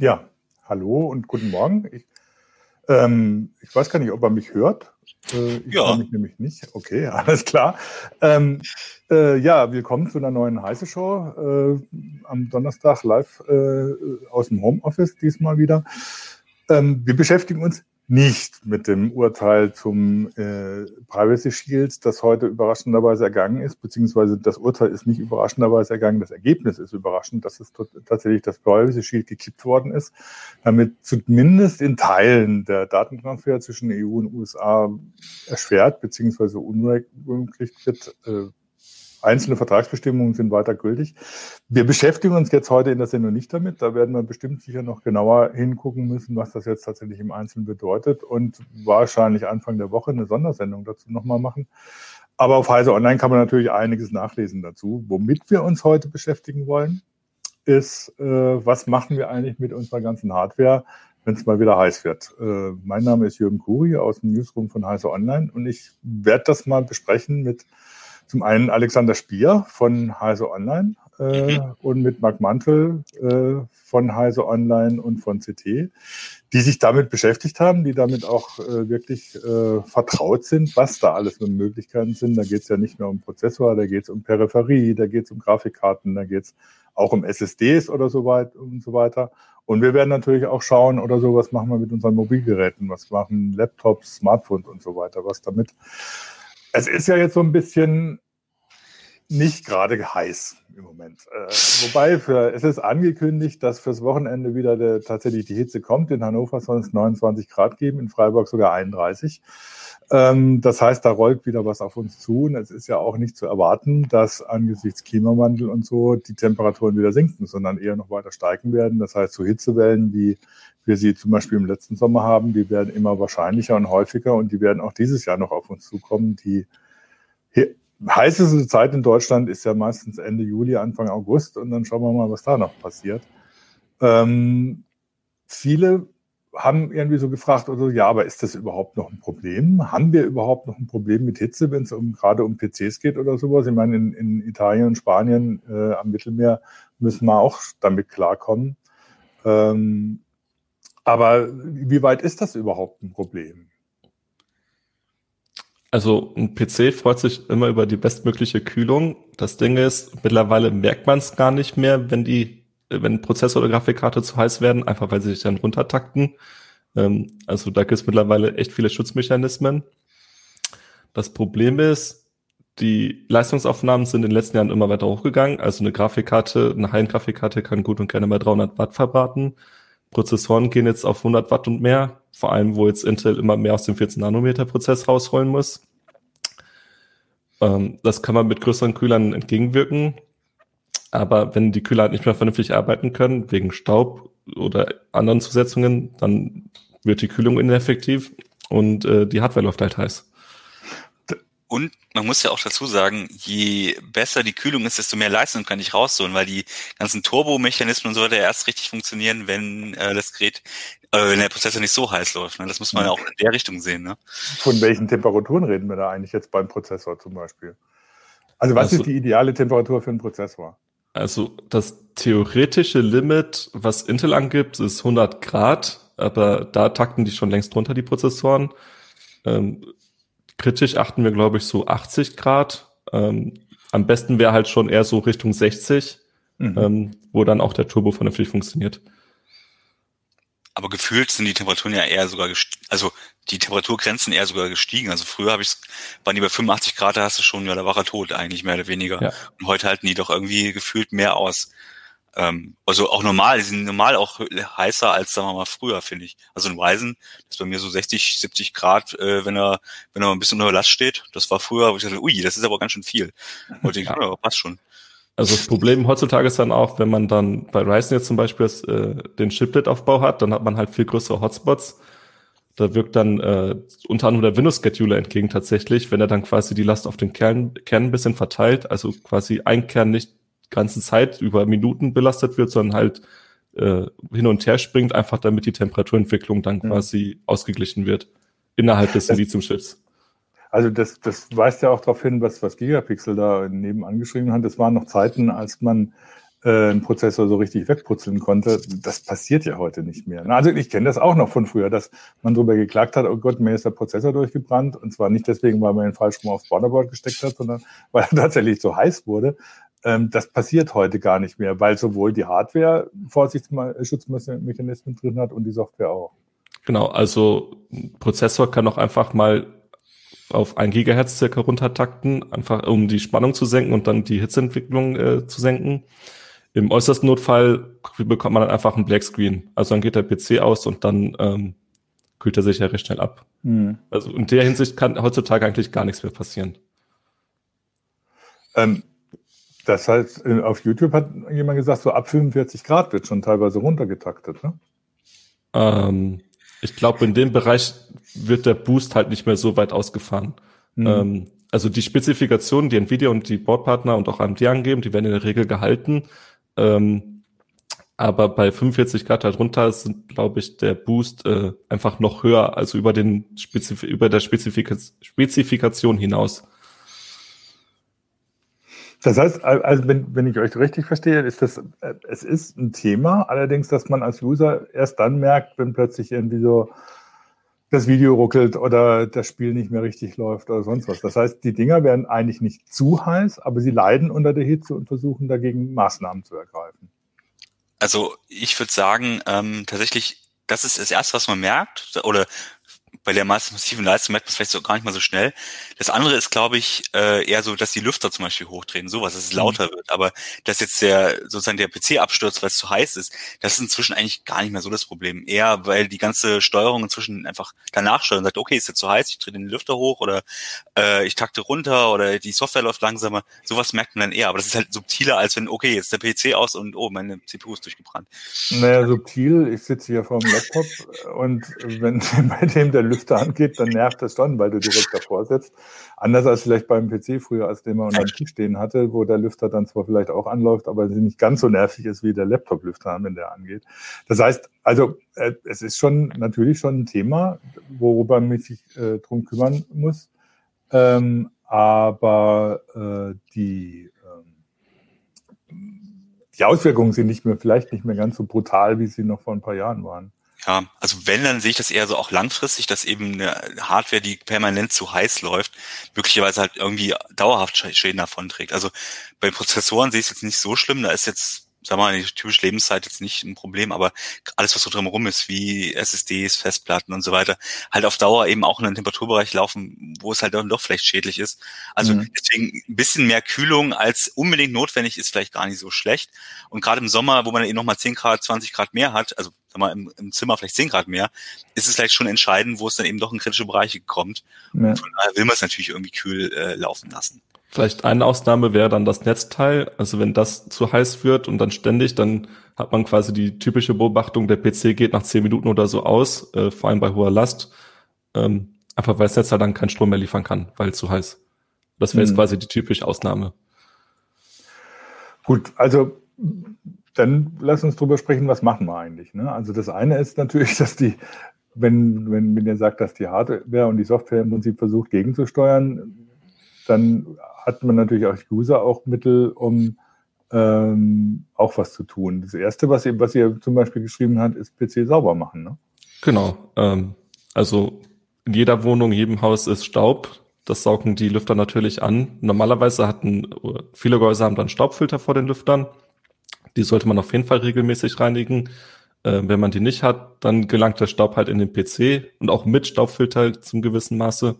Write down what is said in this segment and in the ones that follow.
Ja, hallo und guten Morgen. Ich, ähm, ich weiß gar nicht, ob er mich hört. Äh, ich ja. mich nämlich nicht. Okay, alles klar. Ähm, äh, ja, willkommen zu einer neuen Heiße Show. Äh, am Donnerstag live äh, aus dem Homeoffice diesmal wieder. Ähm, wir beschäftigen uns nicht mit dem Urteil zum äh, Privacy Shield, das heute überraschenderweise ergangen ist, beziehungsweise das Urteil ist nicht überraschenderweise ergangen, das Ergebnis ist überraschend, dass es tatsächlich das Privacy Shield gekippt worden ist, damit zumindest in Teilen der Datentransfer zwischen EU und USA erschwert beziehungsweise unmöglich wird. Äh, Einzelne Vertragsbestimmungen sind weiter gültig. Wir beschäftigen uns jetzt heute in der Sendung nicht damit. Da werden wir bestimmt sicher noch genauer hingucken müssen, was das jetzt tatsächlich im Einzelnen bedeutet und wahrscheinlich Anfang der Woche eine Sondersendung dazu nochmal machen. Aber auf Heise Online kann man natürlich einiges nachlesen dazu. Womit wir uns heute beschäftigen wollen, ist, äh, was machen wir eigentlich mit unserer ganzen Hardware, wenn es mal wieder heiß wird. Äh, mein Name ist Jürgen Kuri aus dem Newsroom von Heise Online und ich werde das mal besprechen mit zum einen Alexander Spier von Heise Online äh, mhm. und mit Marc Mantel äh, von Heise Online und von CT, die sich damit beschäftigt haben, die damit auch äh, wirklich äh, vertraut sind, was da alles für Möglichkeiten sind. Da geht es ja nicht nur um Prozessor, da geht es um Peripherie, da geht es um Grafikkarten, da geht es auch um SSDs oder so weit und so weiter. Und wir werden natürlich auch schauen oder so, was machen wir mit unseren Mobilgeräten, was machen Laptops, Smartphones und so weiter, was damit es ist ja jetzt so ein bisschen nicht gerade heiß im Moment. Äh, wobei für, es ist angekündigt, dass fürs Wochenende wieder der, tatsächlich die Hitze kommt. In Hannover soll es 29 Grad geben, in Freiburg sogar 31. Ähm, das heißt, da rollt wieder was auf uns zu. Und es ist ja auch nicht zu erwarten, dass angesichts Klimawandel und so die Temperaturen wieder sinken, sondern eher noch weiter steigen werden. Das heißt, so Hitzewellen, wie wir sie zum Beispiel im letzten Sommer haben, die werden immer wahrscheinlicher und häufiger und die werden auch dieses Jahr noch auf uns zukommen. Die heißeste Zeit in Deutschland ist ja meistens Ende Juli, Anfang August und dann schauen wir mal, was da noch passiert. Ähm, viele haben irgendwie so gefragt, also ja, aber ist das überhaupt noch ein Problem? Haben wir überhaupt noch ein Problem mit Hitze, wenn es um, gerade um PCs geht oder sowas? Ich meine, in, in Italien und Spanien äh, am Mittelmeer müssen wir auch damit klarkommen. Ähm, aber wie weit ist das überhaupt ein Problem? Also ein PC freut sich immer über die bestmögliche Kühlung. Das Ding ist, mittlerweile merkt man es gar nicht mehr, wenn die, wenn Prozessor oder Grafikkarte zu heiß werden, einfach weil sie sich dann runtertakten. Ähm, also da gibt es mittlerweile echt viele Schutzmechanismen. Das Problem ist, die Leistungsaufnahmen sind in den letzten Jahren immer weiter hochgegangen. Also eine Grafikkarte, eine High-End-Grafikkarte kann gut und gerne mal 300 Watt verbraten. Prozessoren gehen jetzt auf 100 Watt und mehr, vor allem wo jetzt Intel immer mehr aus dem 14 Nanometer Prozess rausholen muss. Ähm, das kann man mit größeren Kühlern entgegenwirken. Aber wenn die Kühler halt nicht mehr vernünftig arbeiten können, wegen Staub oder anderen Zusetzungen, dann wird die Kühlung ineffektiv und äh, die Hardware läuft halt heiß. Und man muss ja auch dazu sagen, je besser die Kühlung ist, desto mehr Leistung kann ich rausholen, weil die ganzen Turbomechanismen und so weiter erst richtig funktionieren, wenn äh, das Gerät, wenn der Prozessor nicht so heiß läuft. Ne? Das muss man ja auch in der Richtung sehen. Ne? Von welchen Temperaturen reden wir da eigentlich jetzt beim Prozessor zum Beispiel? Also was also, ist die ideale Temperatur für einen Prozessor? Also das theoretische Limit, was Intel angibt, ist 100 Grad, aber da takten die schon längst drunter, die Prozessoren. Ähm, kritisch achten wir, glaube ich, so 80 Grad. Ähm, am besten wäre halt schon eher so Richtung 60, mhm. ähm, wo dann auch der Turbo vernünftig funktioniert. Aber gefühlt sind die Temperaturen ja eher sogar, also die Temperaturgrenzen eher sogar gestiegen. Also früher habe ich, waren die bei 85 Grad, da hast du schon, ja, da war er tot eigentlich mehr oder weniger. Ja. Und heute halten die doch irgendwie gefühlt mehr aus. Ähm, also auch normal, die sind normal auch heißer als, sagen wir mal, früher, finde ich. Also ein Ryzen ist bei mir so 60, 70 Grad, äh, wenn er, wenn er ein bisschen unter Last steht. Das war früher, wo ich dachte, ui, das ist aber ganz schön viel. Heute denke ich, ja, passt schon. Also das Problem heutzutage ist dann auch, wenn man dann bei Ryzen jetzt zum Beispiel äh, den Chiplet-Aufbau hat, dann hat man halt viel größere Hotspots. Da wirkt dann äh, unter anderem der Windows-Scheduler entgegen tatsächlich, wenn er dann quasi die Last auf den Kern, Kern ein bisschen verteilt, also quasi ein Kern nicht ganze Zeit über Minuten belastet wird, sondern halt äh, hin und her springt, einfach damit die Temperaturentwicklung dann mhm. quasi mhm. ausgeglichen wird innerhalb des Lithium-Chips. Also das, das weist ja auch darauf hin, was, was Gigapixel da nebenan geschrieben hat. Es waren noch Zeiten, als man äh, einen Prozessor so richtig wegputzeln konnte. Das passiert ja heute nicht mehr. Also ich kenne das auch noch von früher, dass man darüber geklagt hat, oh Gott, mir ist der Prozessor durchgebrannt. Und zwar nicht deswegen, weil man ihn falsch rum aufs Motherboard gesteckt hat, sondern weil er tatsächlich so heiß wurde. Ähm, das passiert heute gar nicht mehr, weil sowohl die Hardware Vorsichtsmechanismen drin hat und die Software auch. Genau, also Prozessor kann auch einfach mal auf ein Gigahertz circa runtertakten, einfach um die Spannung zu senken und dann die Hitzeentwicklung äh, zu senken. Im äußersten Notfall bekommt man dann einfach einen Black Screen. Also dann geht der PC aus und dann ähm, kühlt er sich ja recht schnell ab. Mhm. Also in der Hinsicht kann heutzutage eigentlich gar nichts mehr passieren. Ähm, das heißt, äh, auf YouTube hat jemand gesagt, so ab 45 Grad wird schon teilweise runtergetaktet, ne? Ähm, ich glaube, in dem Bereich wird der Boost halt nicht mehr so weit ausgefahren. Mhm. Ähm, also die Spezifikationen, die Nvidia und die Boardpartner und auch AMD angeben, die werden in der Regel gehalten. Ähm, aber bei 45 Grad darunter halt sind, glaube ich, der Boost äh, einfach noch höher, also über den Spezif über der Spezifika Spezifikation hinaus. Das heißt, also wenn, wenn ich euch richtig verstehe, ist das, äh, es ist ein Thema, allerdings, dass man als User erst dann merkt, wenn plötzlich irgendwie so das Video ruckelt oder das Spiel nicht mehr richtig läuft oder sonst was. Das heißt, die Dinger werden eigentlich nicht zu heiß, aber sie leiden unter der Hitze und versuchen dagegen Maßnahmen zu ergreifen. Also ich würde sagen, ähm, tatsächlich, das ist das Erste, was man merkt, oder bei der massiven Leistung merkt man es vielleicht so gar nicht mal so schnell. Das andere ist, glaube ich, äh, eher so, dass die Lüfter zum Beispiel hochdrehen, sowas, dass es mhm. lauter mhm. wird. Aber dass jetzt der sozusagen der PC abstürzt, weil es zu heiß ist, das ist inzwischen eigentlich gar nicht mehr so das Problem. Eher, weil die ganze Steuerung inzwischen einfach danach steuert und sagt, okay, ist jetzt zu heiß, ich drehe den Lüfter hoch oder äh, ich takte runter oder die Software läuft langsamer. Sowas merkt man dann eher. Aber das ist halt subtiler, als wenn, okay, jetzt der PC aus und oh, meine CPU ist durchgebrannt. Naja, subtil, ich sitze hier vor dem Laptop und wenn bei dem der Lüfter angeht, dann nervt das schon, weil du direkt davor sitzt. Anders als vielleicht beim PC früher, als den man unter dem Tisch stehen hatte, wo der Lüfter dann zwar vielleicht auch anläuft, aber nicht ganz so nervig ist wie der Laptop-Lüfter, wenn der angeht. Das heißt, also äh, es ist schon natürlich schon ein Thema, worüber man sich äh, drum kümmern muss. Ähm, aber äh, die, ähm, die Auswirkungen sind nicht mehr, vielleicht nicht mehr ganz so brutal, wie sie noch vor ein paar Jahren waren. Ja, also wenn, dann sehe ich das eher so auch langfristig, dass eben eine Hardware, die permanent zu heiß läuft, möglicherweise halt irgendwie dauerhaft Schäden davonträgt. Also bei Prozessoren sehe ich es jetzt nicht so schlimm, da ist jetzt sag mal, die typische Lebenszeit jetzt nicht ein Problem, aber alles, was so drumherum ist, wie SSDs, Festplatten und so weiter, halt auf Dauer eben auch in einen Temperaturbereich laufen, wo es halt dann doch vielleicht schädlich ist. Also mhm. deswegen ein bisschen mehr Kühlung als unbedingt notwendig ist vielleicht gar nicht so schlecht. Und gerade im Sommer, wo man dann eben nochmal 10 Grad, 20 Grad mehr hat, also sag mal, im, im Zimmer vielleicht 10 Grad mehr, ist es vielleicht schon entscheidend, wo es dann eben doch in kritische Bereiche kommt. Ja. Und von daher will man es natürlich irgendwie kühl äh, laufen lassen. Vielleicht eine Ausnahme wäre dann das Netzteil. Also wenn das zu heiß wird und dann ständig, dann hat man quasi die typische Beobachtung, der PC geht nach zehn Minuten oder so aus, äh, vor allem bei hoher Last. Ähm, einfach weil das Netzteil dann keinen Strom mehr liefern kann, weil zu heiß. Das wäre hm. jetzt quasi die typische Ausnahme. Gut, also dann lass uns drüber sprechen, was machen wir eigentlich. Ne? Also das eine ist natürlich, dass die, wenn, wenn, wenn ihr sagt, dass die Hardware und die Software im Prinzip versucht gegenzusteuern, dann hat man natürlich als User auch Mittel, um ähm, auch was zu tun. Das Erste, was ihr, was ihr zum Beispiel geschrieben habt, ist PC sauber machen. Ne? Genau. Ähm, also in jeder Wohnung, jedem Haus ist Staub. Das saugen die Lüfter natürlich an. Normalerweise hatten viele Gehäuse haben dann Staubfilter vor den Lüftern. Die sollte man auf jeden Fall regelmäßig reinigen. Äh, wenn man die nicht hat, dann gelangt der Staub halt in den PC und auch mit Staubfilter zum gewissen Maße.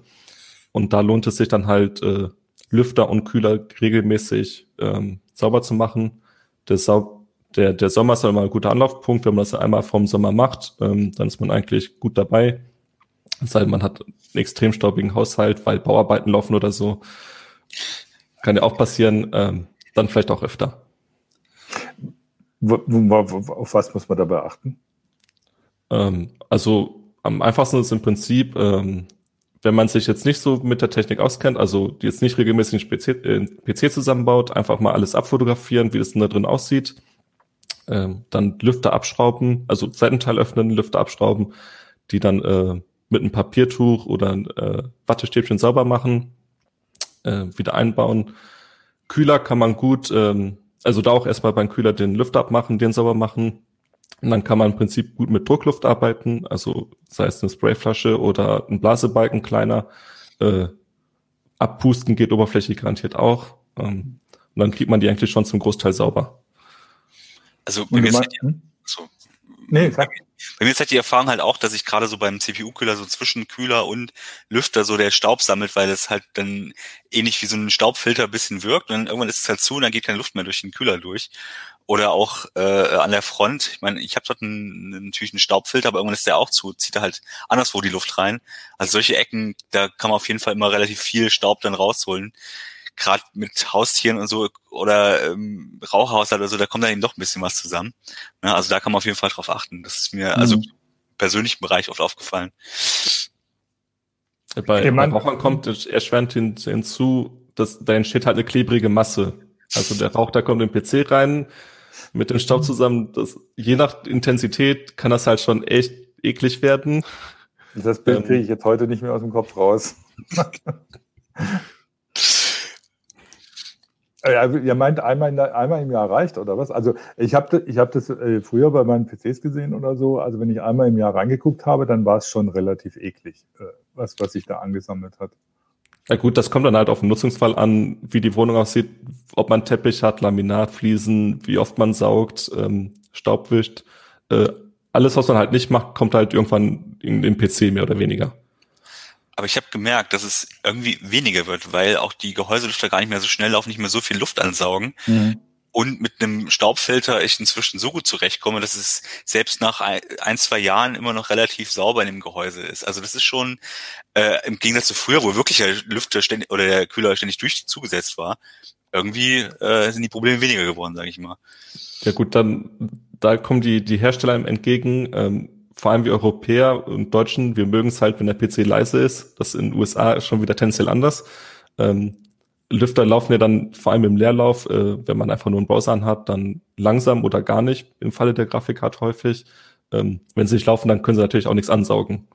Und da lohnt es sich dann halt, äh, Lüfter und Kühler regelmäßig ähm, sauber zu machen. Der, Sau der, der Sommer ist immer ein guter Anlaufpunkt. Wenn man das einmal vom Sommer macht, ähm, dann ist man eigentlich gut dabei. Es sei denn, man hat einen extrem staubigen Haushalt, weil Bauarbeiten laufen oder so. Kann ja auch passieren. Ähm, dann vielleicht auch öfter. Auf was muss man dabei achten? Ähm, also am einfachsten ist im Prinzip, ähm, wenn man sich jetzt nicht so mit der Technik auskennt, also jetzt nicht regelmäßig einen PC, äh, PC zusammenbaut, einfach mal alles abfotografieren, wie das denn da drin aussieht. Ähm, dann Lüfter abschrauben, also Seitenteil öffnen, Lüfter abschrauben, die dann äh, mit einem Papiertuch oder äh, Wattestäbchen sauber machen, äh, wieder einbauen. Kühler kann man gut ähm, also da auch erstmal beim Kühler den Lüfter abmachen, den sauber machen. Und dann kann man im Prinzip gut mit Druckluft arbeiten, also sei es eine Sprayflasche oder ein Blasebalken kleiner. Äh, abpusten geht oberflächlich garantiert auch. Ähm, und dann kriegt man die eigentlich schon zum Großteil sauber. Also bei mir, halt, hm? so, nee, bei, bei mir ist halt die Erfahrung halt auch, dass ich gerade so beim CPU-Kühler so zwischen Kühler und Lüfter so der Staub sammelt, weil es halt dann ähnlich wie so ein Staubfilter ein bisschen wirkt und dann irgendwann ist es halt zu und dann geht keine Luft mehr durch den Kühler durch. Oder auch äh, an der Front. Ich meine, ich habe dort einen, natürlich einen Staubfilter, aber irgendwann ist der auch zu, zieht er halt anderswo die Luft rein. Also solche Ecken, da kann man auf jeden Fall immer relativ viel Staub dann rausholen gerade mit Haustieren und so oder ähm, Rauchhaushalt oder so, da kommt dann eben doch ein bisschen was zusammen. Ne? Also da kann man auf jeden Fall drauf achten. Das ist mir also mhm. also persönlichen Bereich oft aufgefallen. Bei, bei Rauchern kommt erschwerend hin, hinzu, dass da entsteht halt eine klebrige Masse. Also der Rauch, da kommt im PC rein mit dem Staub zusammen. Das, je nach Intensität kann das halt schon echt eklig werden. Das Bild ähm, kriege ich jetzt heute nicht mehr aus dem Kopf raus. Ja, ihr meint, einmal, einmal im Jahr reicht oder was? Also ich habe ich hab das äh, früher bei meinen PCs gesehen oder so. Also wenn ich einmal im Jahr reingeguckt habe, dann war es schon relativ eklig, äh, was, was sich da angesammelt hat. Ja gut, das kommt dann halt auf den Nutzungsfall an, wie die Wohnung aussieht, ob man Teppich hat, Laminat, Fliesen, wie oft man saugt, ähm, Staub. Äh, alles, was man halt nicht macht, kommt halt irgendwann in den PC mehr oder weniger. Aber ich habe gemerkt, dass es irgendwie weniger wird, weil auch die Gehäuselüfter gar nicht mehr so schnell laufen, nicht mehr so viel Luft ansaugen. Mhm. Und mit einem Staubfilter ich inzwischen so gut zurechtkomme, dass es selbst nach ein, zwei Jahren immer noch relativ sauber in dem Gehäuse ist. Also das ist schon äh, im Gegensatz zu früher, wo wirklich der Lüfter ständig oder der Kühler ständig durch zugesetzt war, irgendwie äh, sind die Probleme weniger geworden, sage ich mal. Ja gut, dann da kommen die die Hersteller entgegen. Ähm, vor allem wir Europäer und Deutschen, wir mögen es halt, wenn der PC leise ist. Das in den USA ist schon wieder tendenziell anders. Ähm, Lüfter laufen ja dann vor allem im Leerlauf, äh, wenn man einfach nur einen Browser anhat, dann langsam oder gar nicht, im Falle der Grafikkarte häufig. Ähm, wenn sie nicht laufen, dann können sie natürlich auch nichts ansaugen.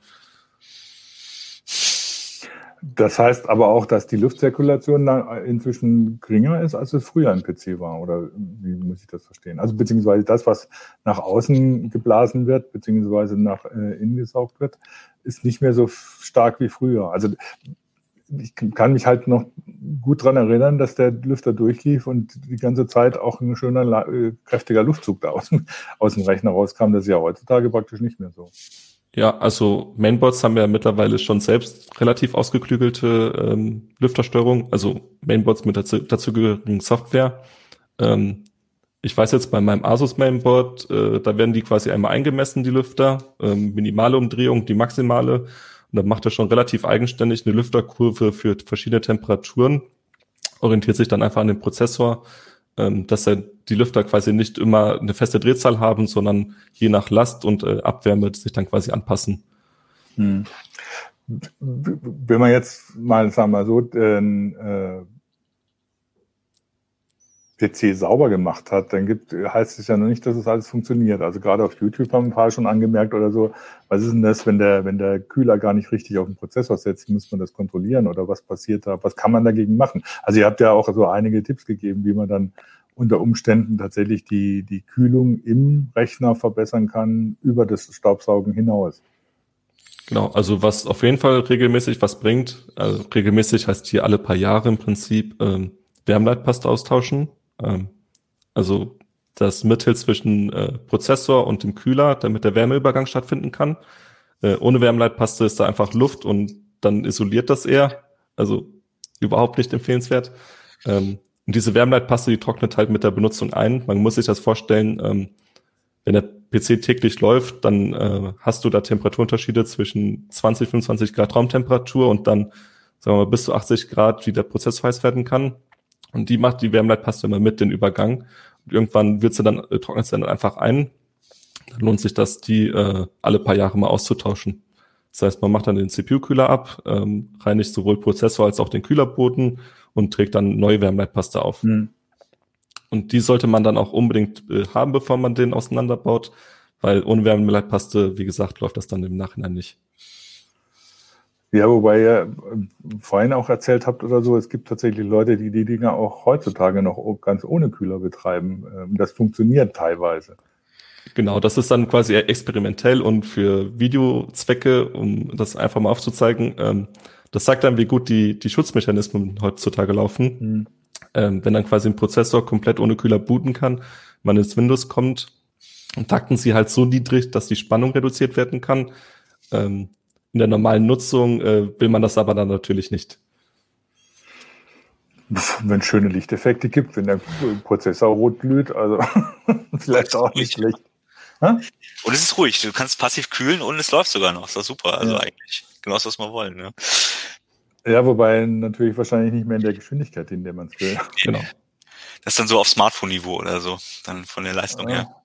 Das heißt aber auch, dass die Luftzirkulation inzwischen geringer ist, als es früher im PC war. Oder wie muss ich das verstehen? Also beziehungsweise das, was nach außen geblasen wird, beziehungsweise nach äh, innen gesaugt wird, ist nicht mehr so stark wie früher. Also ich kann mich halt noch gut dran erinnern, dass der Lüfter durchlief und die ganze Zeit auch ein schöner, äh, kräftiger Luftzug da aus, aus dem Rechner rauskam. Das ist ja heutzutage praktisch nicht mehr so. Ja, also Mainboards haben ja mittlerweile schon selbst relativ ausgeklügelte ähm, Lüftersteuerung, also Mainboards mit dazu, dazugehörigen Software. Ähm, ich weiß jetzt bei meinem Asus Mainboard, äh, da werden die quasi einmal eingemessen, die Lüfter, ähm, minimale Umdrehung, die maximale. Und dann macht er schon relativ eigenständig eine Lüfterkurve für verschiedene Temperaturen, orientiert sich dann einfach an den Prozessor ähm, dass er die Lüfter quasi nicht immer eine feste Drehzahl haben, sondern je nach Last und äh, Abwärme sich dann quasi anpassen. Hm. Wenn man jetzt mal, sagen wir mal so, den äh, PC sauber gemacht hat, dann gibt, heißt es ja noch nicht, dass es alles funktioniert. Also gerade auf YouTube haben ein paar schon angemerkt oder so, was ist denn das, wenn der, wenn der Kühler gar nicht richtig auf den Prozessor setzt, muss man das kontrollieren oder was passiert da? Was kann man dagegen machen? Also ihr habt ja auch so einige Tipps gegeben, wie man dann unter Umständen tatsächlich die, die Kühlung im Rechner verbessern kann über das Staubsaugen hinaus. Genau, also was auf jeden Fall regelmäßig was bringt, also regelmäßig heißt hier alle paar Jahre im Prinzip ähm, Wärmleitpaste austauschen. Ähm, also das Mittel zwischen äh, Prozessor und dem Kühler, damit der Wärmeübergang stattfinden kann. Äh, ohne Wärmeleitpaste ist da einfach Luft und dann isoliert das eher. Also überhaupt nicht empfehlenswert. Ähm, und diese Wärmeleitpaste, die trocknet halt mit der Benutzung ein. Man muss sich das vorstellen, ähm, wenn der PC täglich läuft, dann äh, hast du da Temperaturunterschiede zwischen 20, 25 Grad Raumtemperatur und dann, sagen wir mal, bis zu 80 Grad, wie der Prozess heiß werden kann. Und die macht die Wärmeleitpaste immer mit den Übergang. Und irgendwann wird sie dann, äh, trocknet sie dann einfach ein. Dann lohnt sich das, die äh, alle paar Jahre mal auszutauschen. Das heißt, man macht dann den CPU-Kühler ab, ähm, reinigt sowohl Prozessor als auch den Kühlerboden und trägt dann neue Wärmeleitpaste auf. Mhm. Und die sollte man dann auch unbedingt äh, haben, bevor man den auseinanderbaut, weil ohne Wärmeleitpaste, wie gesagt, läuft das dann im Nachhinein nicht. Ja, wobei ihr äh, vorhin auch erzählt habt oder so, es gibt tatsächlich Leute, die die Dinger auch heutzutage noch ganz ohne Kühler betreiben. Ähm, das funktioniert teilweise. Genau, das ist dann quasi experimentell und für Videozwecke, um das einfach mal aufzuzeigen. Ähm, das sagt dann, wie gut die, die Schutzmechanismen heutzutage laufen. Mhm. Ähm, wenn dann quasi ein Prozessor komplett ohne Kühler booten kann, man ins Windows kommt, takten sie halt so niedrig, dass die Spannung reduziert werden kann. Ähm, in der normalen Nutzung äh, will man das aber dann natürlich nicht. Wenn es schöne Lichteffekte gibt, wenn der Prozessor rot glüht, also vielleicht auch nicht schlecht. Ha? Und es ist ruhig, du kannst passiv kühlen und es läuft sogar noch. Das ist doch super, also ja. eigentlich genau das, was wir wollen. Ne? Ja, wobei natürlich wahrscheinlich nicht mehr in der Geschwindigkeit, in der man es will. Genau. Das ist dann so auf Smartphone-Niveau oder so, dann von der Leistung ja. her.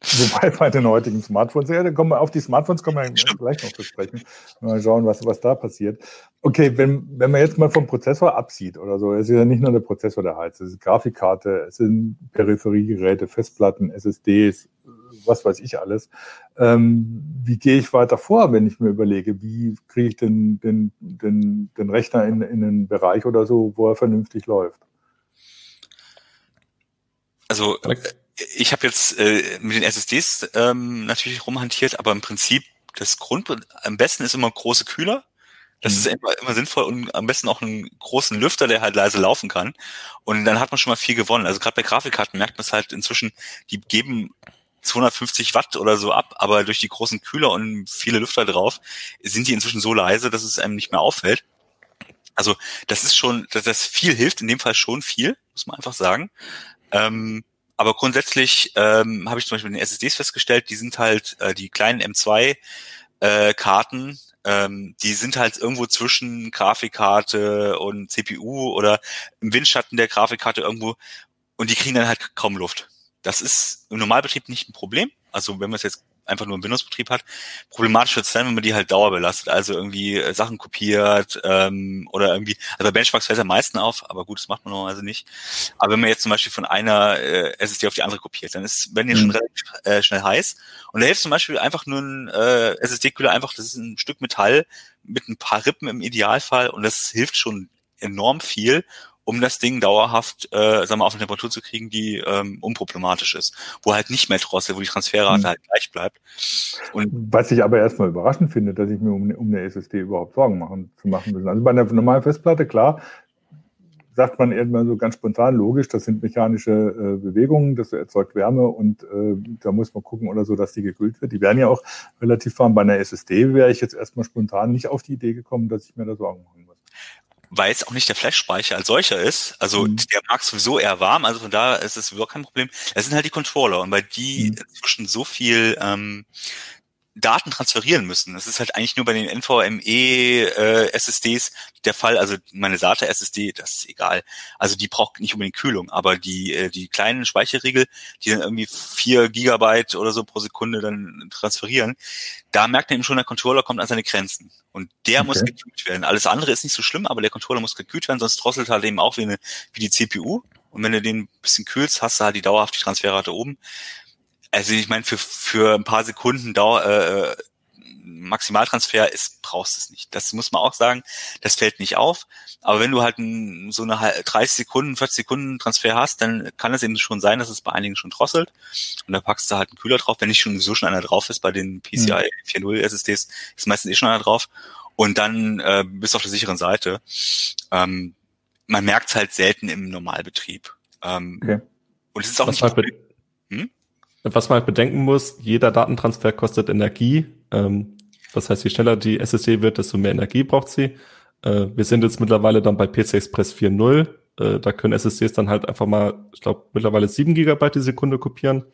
Wobei bei den heutigen Smartphones, ja, dann kommen wir auf die Smartphones kommen wir gleich noch zu sprechen. Mal schauen, was, was da passiert. Okay, wenn, wenn man jetzt mal vom Prozessor absieht oder so, es ist ja nicht nur der Prozessor, der heizt, es ist Grafikkarte, es sind Peripheriegeräte, Festplatten, SSDs, was weiß ich alles. Ähm, wie gehe ich weiter vor, wenn ich mir überlege, wie kriege ich den, den, den, den Rechner in, in einen Bereich oder so, wo er vernünftig läuft? Also ich habe jetzt äh, mit den SSDs ähm, natürlich rumhantiert, aber im Prinzip das Grund am besten ist immer große Kühler. Das mhm. ist immer, immer sinnvoll und am besten auch einen großen Lüfter, der halt leise laufen kann. Und dann hat man schon mal viel gewonnen. Also gerade bei Grafikkarten merkt man es halt inzwischen, die geben 250 Watt oder so ab, aber durch die großen Kühler und viele Lüfter drauf sind die inzwischen so leise, dass es einem nicht mehr auffällt. Also das ist schon, dass das viel hilft, in dem Fall schon viel, muss man einfach sagen. Ähm, aber grundsätzlich ähm, habe ich zum Beispiel den SSDs festgestellt, die sind halt äh, die kleinen M2 äh, ähm, die sind halt irgendwo zwischen Grafikkarte und CPU oder im Windschatten der Grafikkarte irgendwo und die kriegen dann halt kaum Luft. Das ist im Normalbetrieb nicht ein Problem. Also wenn man es jetzt einfach nur einen Windows-Betrieb hat. Problematisch wird es dann, wenn man die halt dauerbelastet, also irgendwie äh, Sachen kopiert ähm, oder irgendwie, also bei Benchmarks fällt es am meisten auf, aber gut, das macht man normalerweise nicht. Aber wenn man jetzt zum Beispiel von einer äh, SSD auf die andere kopiert, dann ist, werden die mhm. schon relativ äh, schnell heiß. Und da hilft zum Beispiel einfach nur ein äh, SSD-Kühler einfach, das ist ein Stück Metall mit ein paar Rippen im Idealfall und das hilft schon enorm viel um das Ding dauerhaft, äh, sagen wir, auf eine Temperatur zu kriegen, die ähm, unproblematisch ist, wo halt nicht mehr drosselt, wo die Transferrate mhm. halt gleich bleibt. Und Was ich aber erstmal überraschend finde, dass ich mir um, um eine SSD überhaupt Sorgen machen, zu machen will. Also bei einer normalen Festplatte, klar, sagt man irgendwann so ganz spontan, logisch, das sind mechanische äh, Bewegungen, das erzeugt Wärme und äh, da muss man gucken oder so, dass die gekühlt wird. Die werden ja auch relativ warm. Bei einer SSD wäre ich jetzt erstmal spontan nicht auf die Idee gekommen, dass ich mir da Sorgen machen muss weil es auch nicht der Flash-Speicher als solcher ist. Also mhm. der mag sowieso eher warm, also von da ist es überhaupt kein Problem. Es sind halt die Controller und weil die mhm. inzwischen so viel ähm, Daten transferieren müssen. Das ist halt eigentlich nur bei den NVMe äh, SSDs der Fall. Also meine SATA SSD, das ist egal. Also die braucht nicht unbedingt Kühlung, aber die äh, die kleinen Speicherriegel, die dann irgendwie vier Gigabyte oder so pro Sekunde dann transferieren, da merkt man eben schon, der Controller kommt an seine Grenzen und der okay. muss gekühlt werden. Alles andere ist nicht so schlimm, aber der Controller muss gekühlt werden, sonst drosselt halt eben auch wie, eine, wie die CPU. Und wenn du den ein bisschen kühlst, hast du halt die dauerhaft die Transferrate oben also ich meine, für, für ein paar Sekunden Dauer, äh, Maximaltransfer ist, brauchst du es nicht. Das muss man auch sagen. Das fällt nicht auf. Aber wenn du halt ein, so eine 30 Sekunden, 40 Sekunden Transfer hast, dann kann es eben schon sein, dass es bei einigen schon drosselt. Und da packst du halt einen Kühler drauf. Wenn nicht schon so schon einer drauf ist, bei den PCI mhm. 4.0 SSDs ist meistens eh schon einer drauf. Und dann äh, bist du auf der sicheren Seite. Ähm, man merkt es halt selten im Normalbetrieb. Ähm, okay. Und es ist auch Was nicht. Hm? Was man halt bedenken muss, jeder Datentransfer kostet Energie. Ähm, das heißt, je schneller die SSD wird, desto mehr Energie braucht sie. Äh, wir sind jetzt mittlerweile dann bei PC Express 4.0. Äh, da können SSDs dann halt einfach mal, ich glaube, mittlerweile 7 Gigabyte die Sekunde kopieren.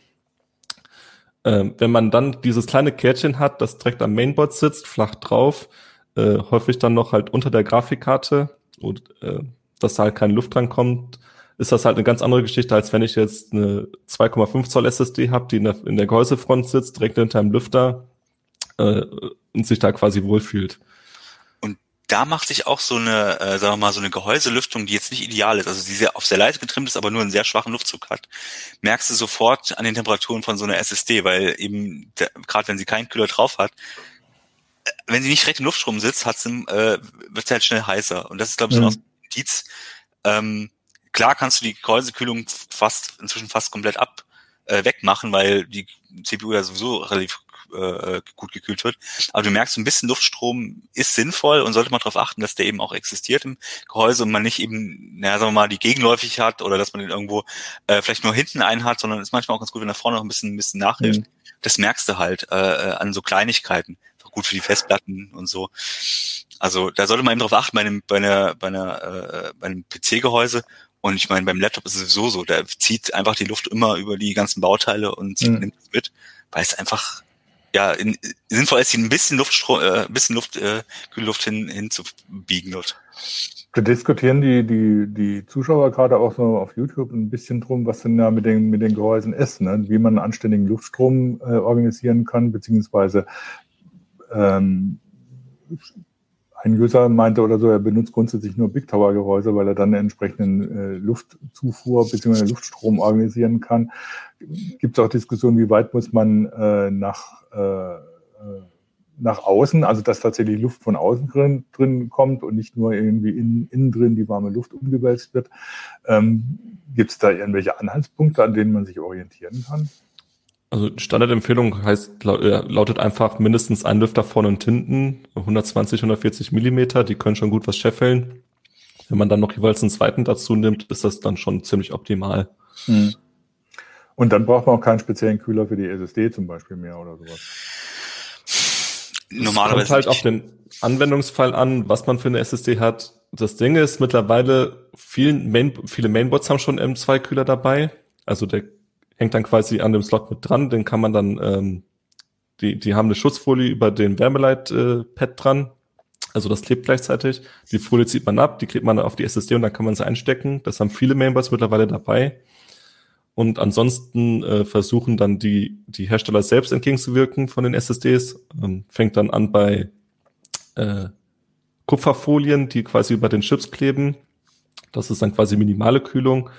Ähm, wenn man dann dieses kleine Kärtchen hat, das direkt am Mainboard sitzt, flach drauf, äh, häufig dann noch halt unter der Grafikkarte, und, äh, dass da halt keine Luft dran kommt, ist das halt eine ganz andere Geschichte, als wenn ich jetzt eine 2,5 Zoll SSD habe, die in der, in der Gehäusefront sitzt, direkt hinter einem Lüfter äh, und sich da quasi wohlfühlt. Und da macht sich auch so eine, äh, sagen wir mal, so eine Gehäuselüftung, die jetzt nicht ideal ist, also die sehr, auf sehr leise getrimmt ist, aber nur einen sehr schwachen Luftzug hat, merkst du sofort an den Temperaturen von so einer SSD, weil eben, gerade wenn sie keinen Kühler drauf hat, wenn sie nicht direkt im Luftstrom sitzt, hat's äh, wird sie halt schnell heißer. Und das ist, glaube ich, so ein Indiz. Ähm, klar kannst du die Gehäusekühlung fast, inzwischen fast komplett ab, äh, wegmachen, weil die CPU ja sowieso relativ äh, gut gekühlt wird. Aber du merkst, ein bisschen Luftstrom ist sinnvoll und sollte man darauf achten, dass der eben auch existiert im Gehäuse und man nicht eben, naja, sagen wir mal, die gegenläufig hat oder dass man den irgendwo äh, vielleicht nur hinten einen hat, sondern ist manchmal auch ganz gut, wenn er vorne noch ein bisschen, ein bisschen nachhilft. Mhm. Das merkst du halt äh, äh an so Kleinigkeiten. Ist auch gut für die Festplatten und so. Also da sollte man eben darauf achten bei einem, bei einer, bei einer, äh, bei einem PC-Gehäuse und ich meine, beim Laptop ist es sowieso so, da zieht einfach die Luft immer über die ganzen Bauteile und mhm. nimmt es mit, weil es einfach ja in, sinnvoll ist, ein bisschen Luftstrom, äh, ein bisschen Luft, äh, Kühlluft hin, hinzubiegen dort. Da diskutieren die, die, die Zuschauer gerade auch so auf YouTube ein bisschen drum, was denn da mit den, mit den Gehäusen ist, ne? wie man einen anständigen Luftstrom äh, organisieren kann, beziehungsweise ähm, ein User meinte oder so, er benutzt grundsätzlich nur Big Tower Gehäuse, weil er dann einen entsprechenden äh, Luftzufuhr bzw. Luftstrom organisieren kann. Gibt es auch Diskussionen, wie weit muss man äh, nach, äh, nach außen, also dass tatsächlich Luft von außen drin, drin kommt und nicht nur irgendwie in, innen drin die warme Luft umgewälzt wird. Ähm, Gibt es da irgendwelche Anhaltspunkte, an denen man sich orientieren kann? Also Standardempfehlung heißt, äh, lautet einfach mindestens ein Lüfter vorne und hinten, 120, 140 Millimeter, die können schon gut was scheffeln. Wenn man dann noch jeweils einen zweiten dazu nimmt, ist das dann schon ziemlich optimal. Hm. Und dann braucht man auch keinen speziellen Kühler für die SSD zum Beispiel mehr oder sowas. Normalerweise. Es kommt halt auf den Anwendungsfall an, was man für eine SSD hat. Das Ding ist mittlerweile, vielen Main, viele Mainboards haben schon M2-Kühler dabei. Also der hängt dann quasi an dem Slot mit dran. Den kann man dann, ähm, die, die haben eine Schutzfolie über den Wärmeleit-Pad äh, dran. Also das klebt gleichzeitig. Die Folie zieht man ab, die klebt man auf die SSD und dann kann man sie einstecken. Das haben viele Mainboards mittlerweile dabei. Und ansonsten äh, versuchen dann die, die Hersteller selbst entgegenzuwirken von den SSDs. Ähm, fängt dann an bei äh, Kupferfolien, die quasi über den Chips kleben. Das ist dann quasi minimale Kühlung.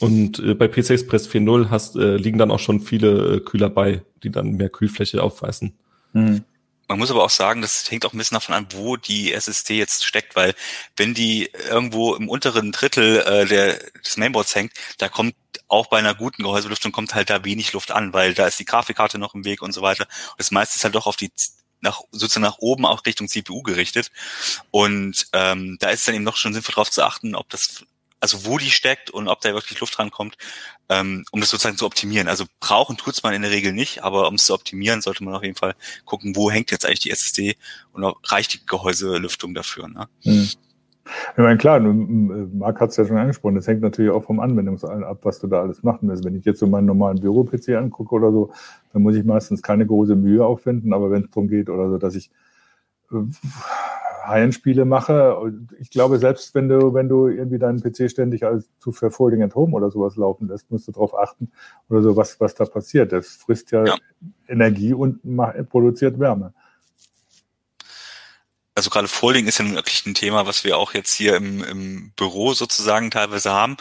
Und äh, bei PC Express 4.0 hast, äh, liegen dann auch schon viele äh, Kühler bei, die dann mehr Kühlfläche aufweisen. Mhm. Man muss aber auch sagen, das hängt auch ein bisschen davon an, wo die SSD jetzt steckt, weil wenn die irgendwo im unteren Drittel äh, der, des Mainboards hängt, da kommt auch bei einer guten Gehäusebelüftung kommt halt da wenig Luft an, weil da ist die Grafikkarte noch im Weg und so weiter. Und das meiste ist halt doch auf die nach sozusagen nach oben auch Richtung CPU gerichtet. Und ähm, da ist es dann eben noch schon sinnvoll darauf zu achten, ob das also wo die steckt und ob da wirklich Luft rankommt, ähm, um das sozusagen zu optimieren. Also brauchen tut's man in der Regel nicht, aber um es zu optimieren, sollte man auf jeden Fall gucken, wo hängt jetzt eigentlich die SSD und reicht die Gehäuselüftung dafür. Ne? Hm. Ich meine, klar, Marc hat es ja schon angesprochen, das hängt natürlich auch vom Anwendungsfall ab, was du da alles machen willst. Wenn ich jetzt so meinen normalen Büro-PC angucke oder so, dann muss ich meistens keine große Mühe aufwenden, aber wenn es darum geht oder so, dass ich äh, High-End-Spiele mache. Ich glaube, selbst wenn du, wenn du irgendwie deinen PC ständig als zu für Folding at Home oder sowas laufen lässt, musst du darauf achten oder so, was, was da passiert. Das frisst ja, ja. Energie und macht, produziert Wärme. Also gerade Folding ist ja wirklich ein Thema, was wir auch jetzt hier im, im Büro sozusagen teilweise haben,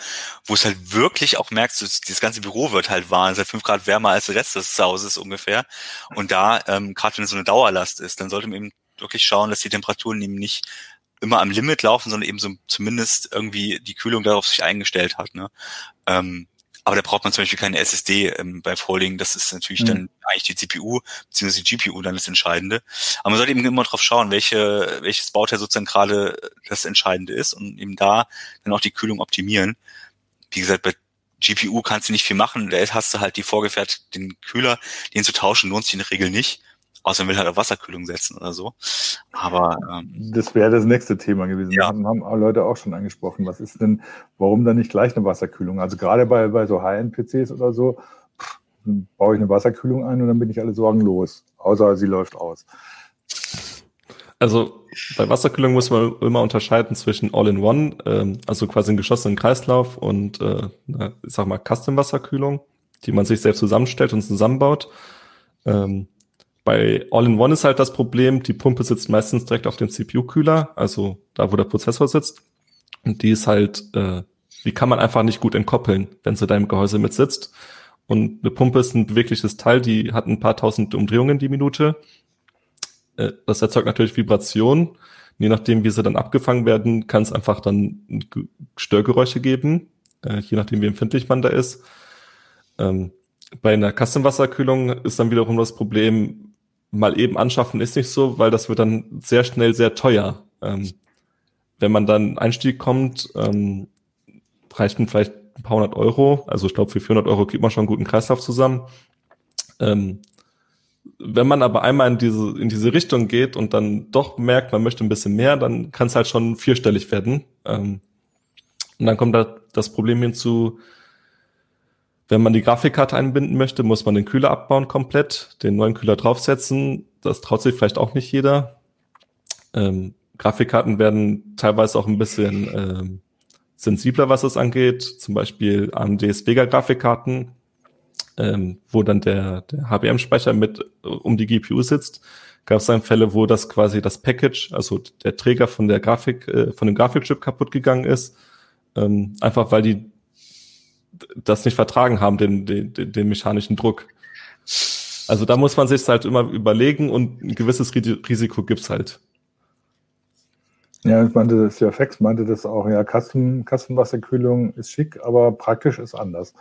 wo es halt wirklich auch merkst, das ganze Büro wird halt warm, es ist halt fünf Grad wärmer als der Rest des Hauses ungefähr. Und da, ähm, gerade wenn es so eine Dauerlast ist, dann sollte man eben wirklich schauen, dass die Temperaturen eben nicht immer am Limit laufen, sondern eben so zumindest irgendwie die Kühlung darauf sich eingestellt hat. Ne? Ähm, aber da braucht man zum Beispiel keine SSD ähm, bei Folding. Das ist natürlich mhm. dann eigentlich die CPU bzw. die GPU dann das Entscheidende. Aber man sollte eben immer drauf schauen, welche, welches Bauteil sozusagen gerade das Entscheidende ist und eben da dann auch die Kühlung optimieren. Wie gesagt, bei GPU kannst du nicht viel machen. Da hast du halt die vorgefertigten Kühler, den zu tauschen lohnt sich in der Regel nicht. Außer man will halt auf Wasserkühlung setzen oder so. Aber ähm, das wäre das nächste Thema gewesen. Ja. Haben, haben Leute auch schon angesprochen. Was ist denn, warum dann nicht gleich eine Wasserkühlung? Also gerade bei, bei so High-End-PCs oder so, pff, baue ich eine Wasserkühlung ein und dann bin ich alle Sorgen los. Außer sie läuft aus. Also bei Wasserkühlung muss man immer unterscheiden zwischen All-in-One, ähm, also quasi einen geschlossenen Kreislauf und äh, ich sag mal Custom-Wasserkühlung, die man sich selbst zusammenstellt und zusammenbaut. Ähm, bei All-in-One ist halt das Problem, die Pumpe sitzt meistens direkt auf dem CPU-Kühler, also da, wo der Prozessor sitzt. Und die ist halt, äh, die kann man einfach nicht gut entkoppeln, wenn sie da im Gehäuse mit sitzt. Und eine Pumpe ist ein bewegliches Teil, die hat ein paar tausend Umdrehungen die Minute. Äh, das erzeugt natürlich Vibration. Je nachdem, wie sie dann abgefangen werden, kann es einfach dann Störgeräusche geben, äh, je nachdem, wie empfindlich man da ist. Ähm, bei einer Custom-Wasserkühlung ist dann wiederum das Problem, mal eben anschaffen ist nicht so, weil das wird dann sehr schnell sehr teuer. Ähm, wenn man dann Einstieg kommt, ähm, reicht man vielleicht ein paar hundert Euro. Also ich glaube, für 400 Euro kriegt man schon einen guten Kreislauf zusammen. Ähm, wenn man aber einmal in diese, in diese Richtung geht und dann doch merkt, man möchte ein bisschen mehr, dann kann es halt schon vierstellig werden. Ähm, und dann kommt da das Problem hinzu, wenn man die Grafikkarte einbinden möchte, muss man den Kühler abbauen komplett, den neuen Kühler draufsetzen. Das traut sich vielleicht auch nicht jeder. Ähm, Grafikkarten werden teilweise auch ein bisschen ähm, sensibler, was es angeht. Zum Beispiel AMDs Vega-Grafikkarten, ähm, wo dann der, der HBM-Speicher mit äh, um die GPU sitzt. Gab es dann Fälle, wo das quasi das Package, also der Träger von der Grafik, äh, von dem Grafikchip kaputt gegangen ist. Ähm, einfach weil die das nicht vertragen haben, den, den, den mechanischen Druck. Also da muss man sich halt immer überlegen und ein gewisses Risiko gibt's halt. Ja, ich meinte, das ja Fex meinte das auch, ja, Kasten, Kastenwasserkühlung ist schick, aber praktisch ist anders.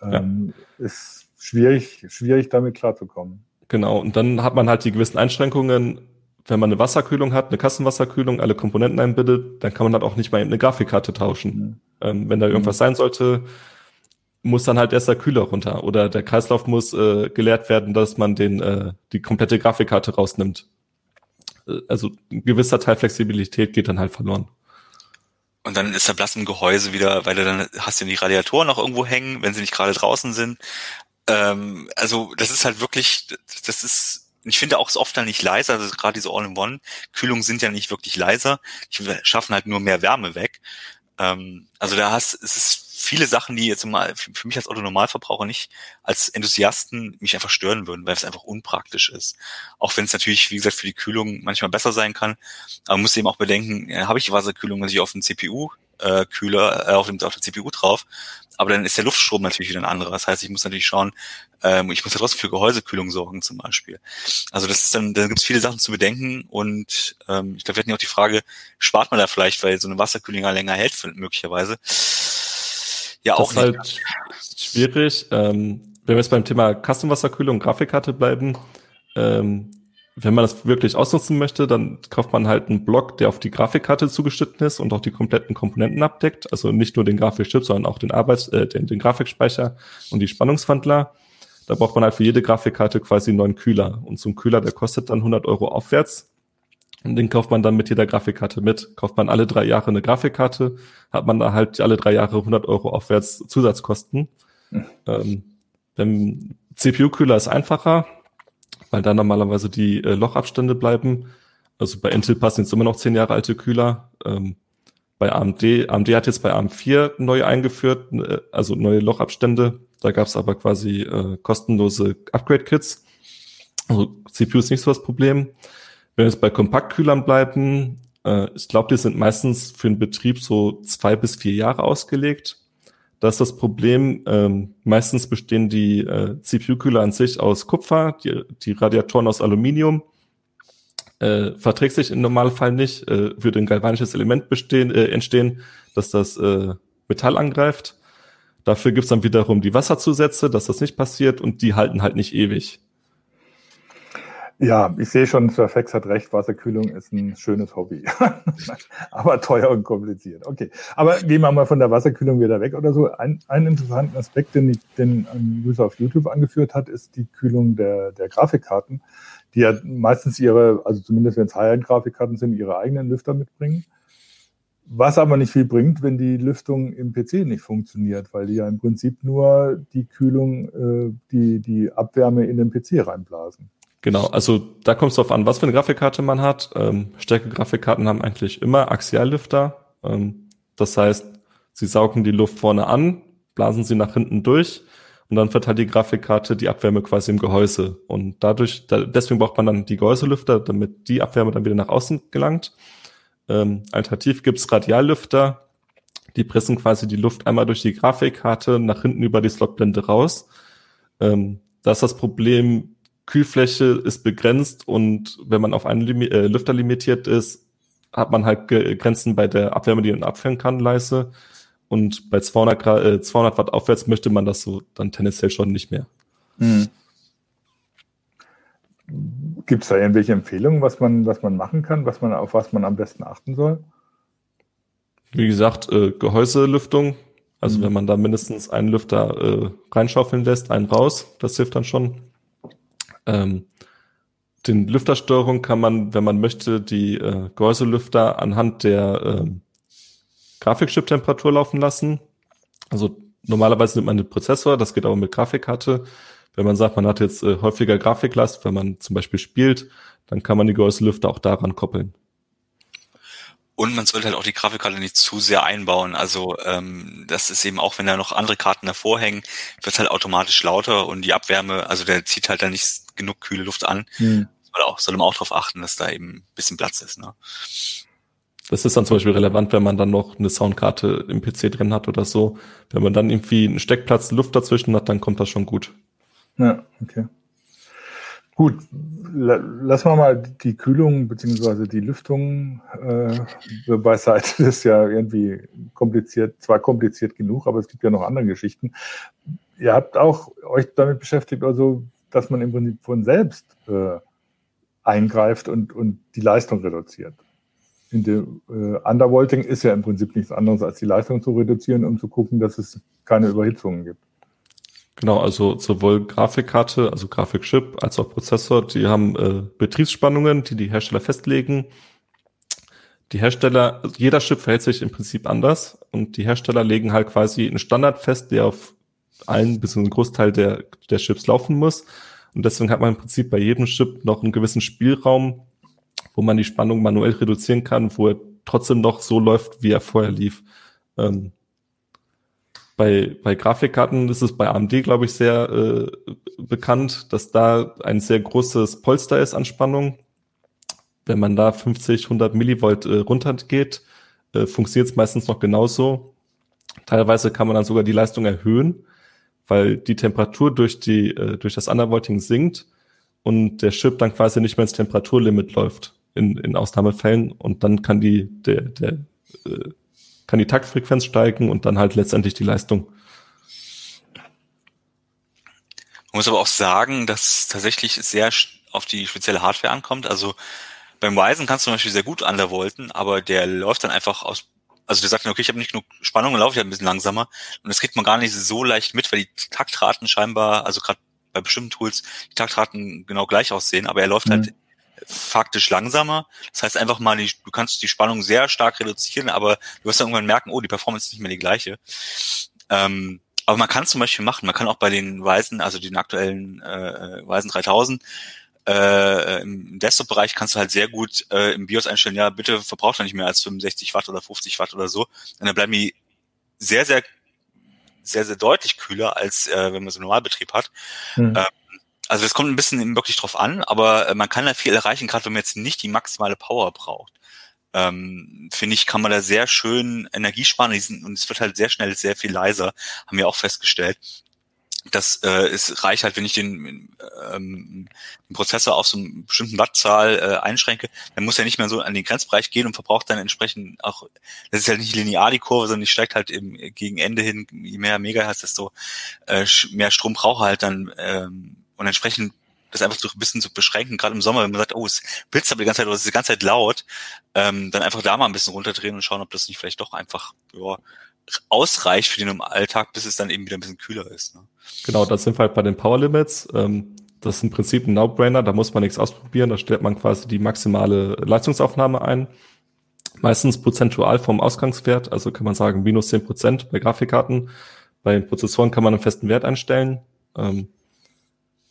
Ähm, ja. Ist schwierig, schwierig damit klarzukommen. Genau, und dann hat man halt die gewissen Einschränkungen, wenn man eine Wasserkühlung hat, eine Kastenwasserkühlung, alle Komponenten einbindet, dann kann man halt auch nicht mal eine Grafikkarte tauschen. Mhm. Ähm, wenn da irgendwas mhm. sein sollte, muss dann halt erst der Kühler runter oder der Kreislauf muss äh, geleert werden, dass man den äh, die komplette Grafikkarte rausnimmt. Äh, also ein gewisser Teil Flexibilität geht dann halt verloren. Und dann ist der Blass im Gehäuse wieder, weil du dann hast du die Radiatoren noch irgendwo hängen, wenn sie nicht gerade draußen sind. Ähm, also das ist halt wirklich, das ist, ich finde auch oft dann nicht leiser, also gerade diese All-in-One-Kühlungen sind ja nicht wirklich leiser, die schaffen halt nur mehr Wärme weg. Ähm, also da hast, es ist viele Sachen, die jetzt mal für mich als Autonormalverbraucher nicht als Enthusiasten mich einfach stören würden, weil es einfach unpraktisch ist. Auch wenn es natürlich, wie gesagt, für die Kühlung manchmal besser sein kann. Aber man muss eben auch bedenken, ja, habe ich Wasserkühlung natürlich auf dem CPU äh, Kühler äh, auf, dem, auf der CPU drauf. Aber dann ist der Luftstrom natürlich wieder ein anderer. Das heißt, ich muss natürlich schauen, ähm, ich muss ja trotzdem für Gehäusekühlung sorgen zum Beispiel. Also das ist dann, da gibt es viele Sachen zu bedenken und ähm, ich glaube, wir hatten ja auch die Frage, spart man da vielleicht, weil so eine Wasserkühlung länger hält möglicherweise. Ja, auch das ist halt schwierig. Ähm, wenn wir jetzt beim Thema Custom-Wasserkühlung und Grafikkarte bleiben, ähm, wenn man das wirklich ausnutzen möchte, dann kauft man halt einen Block, der auf die Grafikkarte zugeschnitten ist und auch die kompletten Komponenten abdeckt. Also nicht nur den Grafikchip, sondern auch den Arbeits-, äh, den, den Grafikspeicher und die Spannungswandler. Da braucht man halt für jede Grafikkarte quasi einen neuen Kühler. Und so ein Kühler, der kostet dann 100 Euro aufwärts. Und den kauft man dann mit jeder Grafikkarte mit. Kauft man alle drei Jahre eine Grafikkarte, hat man da halt alle drei Jahre 100 Euro aufwärts Zusatzkosten. Mhm. Ähm, beim CPU-Kühler ist einfacher, weil da normalerweise die äh, Lochabstände bleiben. Also bei Intel passen jetzt immer noch zehn Jahre alte Kühler. Ähm, bei AMD, AMD hat jetzt bei AM4 neu eingeführt, äh, also neue Lochabstände. Da gab es aber quasi äh, kostenlose Upgrade-Kits. Also CPU ist nicht so das Problem. Wenn wir jetzt bei Kompaktkühlern bleiben, äh, ich glaube, die sind meistens für den Betrieb so zwei bis vier Jahre ausgelegt. Da ist das Problem, ähm, meistens bestehen die äh, CPU-Kühler an sich aus Kupfer, die, die Radiatoren aus Aluminium. Äh, verträgt sich im Normalfall nicht, äh, würde ein galvanisches Element bestehen, äh, entstehen, dass das äh, Metall angreift. Dafür gibt's dann wiederum die Wasserzusätze, dass das nicht passiert und die halten halt nicht ewig. Ja, ich sehe schon, Sir Fex hat recht, Wasserkühlung ist ein schönes Hobby. aber teuer und kompliziert. Okay. Aber gehen wir mal von der Wasserkühlung wieder weg oder so. Ein, einen interessanten Aspekt, den, ich, den ein User auf YouTube angeführt hat, ist die Kühlung der, der Grafikkarten, die ja meistens ihre, also zumindest wenn es High-End-Grafikkarten sind, ihre eigenen Lüfter mitbringen. Was aber nicht viel bringt, wenn die Lüftung im PC nicht funktioniert, weil die ja im Prinzip nur die Kühlung, äh, die, die Abwärme in den PC reinblasen. Genau, also da kommt es darauf an, was für eine Grafikkarte man hat. Ähm, Stärke-Grafikkarten haben eigentlich immer Axiallüfter. Ähm, das heißt, sie saugen die Luft vorne an, blasen sie nach hinten durch und dann verteilt die Grafikkarte die Abwärme quasi im Gehäuse. Und dadurch, da, deswegen braucht man dann die Gehäuselüfter, damit die Abwärme dann wieder nach außen gelangt. Ähm, alternativ gibt's Radiallüfter, die pressen quasi die Luft einmal durch die Grafikkarte nach hinten über die Slotblende raus. Ähm, da ist das Problem, Kühlfläche ist begrenzt und wenn man auf einen Limi äh, Lüfter limitiert ist, hat man halt Grenzen bei der Abwärme, die man abführen kann, leise. Und bei 200, Grad, äh, 200 Watt aufwärts möchte man das so dann tendenziell schon nicht mehr. Hm. Gibt es da irgendwelche Empfehlungen, was man, was man machen kann, was man, auf was man am besten achten soll? Wie gesagt, äh, Gehäuselüftung. Also mhm. wenn man da mindestens einen Lüfter äh, reinschaufeln lässt, einen raus, das hilft dann schon. Ähm, den Lüftersteuerung kann man, wenn man möchte, die äh, Gehäuselüfter anhand der äh, Grafikchip-Temperatur laufen lassen. Also normalerweise nimmt man den Prozessor, das geht aber mit Grafikkarte. Wenn man sagt, man hat jetzt äh, häufiger Grafiklast, wenn man zum Beispiel spielt, dann kann man die Gehäuselüfter auch daran koppeln. Und man sollte halt auch die Grafikkarte nicht zu sehr einbauen. Also ähm, das ist eben auch, wenn da noch andere Karten davor hängen, wird halt automatisch lauter und die Abwärme, also der zieht halt dann nicht genug kühle Luft an. Hm. Soll, auch, soll man auch darauf achten, dass da eben ein bisschen Platz ist. Ne? Das ist dann zum Beispiel relevant, wenn man dann noch eine Soundkarte im PC drin hat oder so. Wenn man dann irgendwie einen Steckplatz Luft dazwischen hat, dann kommt das schon gut. Ja, okay. Gut, lassen wir mal die Kühlung bzw. die Lüftung äh, beiseite. Das ist ja irgendwie kompliziert, zwar kompliziert genug, aber es gibt ja noch andere Geschichten. Ihr habt auch euch damit beschäftigt, also, dass man im Prinzip von selbst äh, eingreift und, und die Leistung reduziert. In der, äh, Undervolting ist ja im Prinzip nichts anderes, als die Leistung zu reduzieren, um zu gucken, dass es keine Überhitzungen gibt. Genau, also sowohl Grafikkarte, also Grafikchip, als auch Prozessor, die haben äh, Betriebsspannungen, die die Hersteller festlegen. Die Hersteller, also jeder Chip verhält sich im Prinzip anders und die Hersteller legen halt quasi einen Standard fest, der auf allen bis einen Großteil der, der Chips laufen muss. Und deswegen hat man im Prinzip bei jedem Chip noch einen gewissen Spielraum, wo man die Spannung manuell reduzieren kann, wo er trotzdem noch so läuft, wie er vorher lief. Ähm, bei, bei Grafikkarten ist es bei AMD, glaube ich, sehr äh, bekannt, dass da ein sehr großes Polster ist an Spannung. Wenn man da 50, 100 Millivolt äh, runtergeht, äh, funktioniert es meistens noch genauso. Teilweise kann man dann sogar die Leistung erhöhen, weil die Temperatur durch, die, äh, durch das Undervolting sinkt und der Chip dann quasi nicht mehr ins Temperaturlimit läuft in, in Ausnahmefällen und dann kann die, der, der äh, kann die Taktfrequenz steigen und dann halt letztendlich die Leistung. Man muss aber auch sagen, dass tatsächlich sehr auf die spezielle Hardware ankommt. Also beim Ryzen kannst du zum Beispiel sehr gut undervolten, aber der läuft dann einfach aus, also der sagt dann, okay, ich habe nicht genug Spannung und laufe halt ein bisschen langsamer. Und das kriegt man gar nicht so leicht mit, weil die Taktraten scheinbar, also gerade bei bestimmten Tools, die Taktraten genau gleich aussehen, aber er läuft mhm. halt faktisch langsamer. Das heißt einfach mal, du kannst die Spannung sehr stark reduzieren, aber du wirst dann irgendwann merken, oh, die Performance ist nicht mehr die gleiche. Ähm, aber man kann zum Beispiel machen, man kann auch bei den Weisen, also den aktuellen äh, Weisen 3000, äh, im Desktop-Bereich kannst du halt sehr gut äh, im BIOS einstellen, ja, bitte verbraucht er nicht mehr als 65 Watt oder 50 Watt oder so. Und dann bleiben die sehr, sehr, sehr, sehr deutlich kühler, als äh, wenn man so einen Normalbetrieb hat. Mhm. Ähm, also es kommt ein bisschen wirklich drauf an, aber äh, man kann da viel erreichen, gerade wenn man jetzt nicht die maximale Power braucht. Ähm, finde ich, kann man da sehr schön Energie sparen und es wird halt sehr schnell sehr viel leiser, haben wir auch festgestellt. Das äh, es reicht halt, wenn ich den, ähm, den Prozessor auf so einen bestimmten Wattzahl äh, einschränke, dann muss er nicht mehr so an den Grenzbereich gehen und verbraucht dann entsprechend auch, das ist halt nicht linear die Kurve, sondern die steigt halt im, gegen Ende hin, je mehr Megahertz, desto äh, mehr Strom braucht er halt dann ähm, und entsprechend das einfach so ein bisschen zu beschränken, gerade im Sommer, wenn man sagt, oh, es blitzt aber die ganze Zeit oder es ist die ganze Zeit laut, ähm, dann einfach da mal ein bisschen runterdrehen und schauen, ob das nicht vielleicht doch einfach ja, ausreicht für den im Alltag, bis es dann eben wieder ein bisschen kühler ist. Ne? Genau, das sind wir halt bei den Power Limits. Ähm, das ist im Prinzip ein No-Brainer, da muss man nichts ausprobieren, da stellt man quasi die maximale Leistungsaufnahme ein. Meistens prozentual vom Ausgangswert, also kann man sagen minus zehn Prozent bei Grafikkarten. Bei Prozessoren kann man einen festen Wert einstellen. Ähm,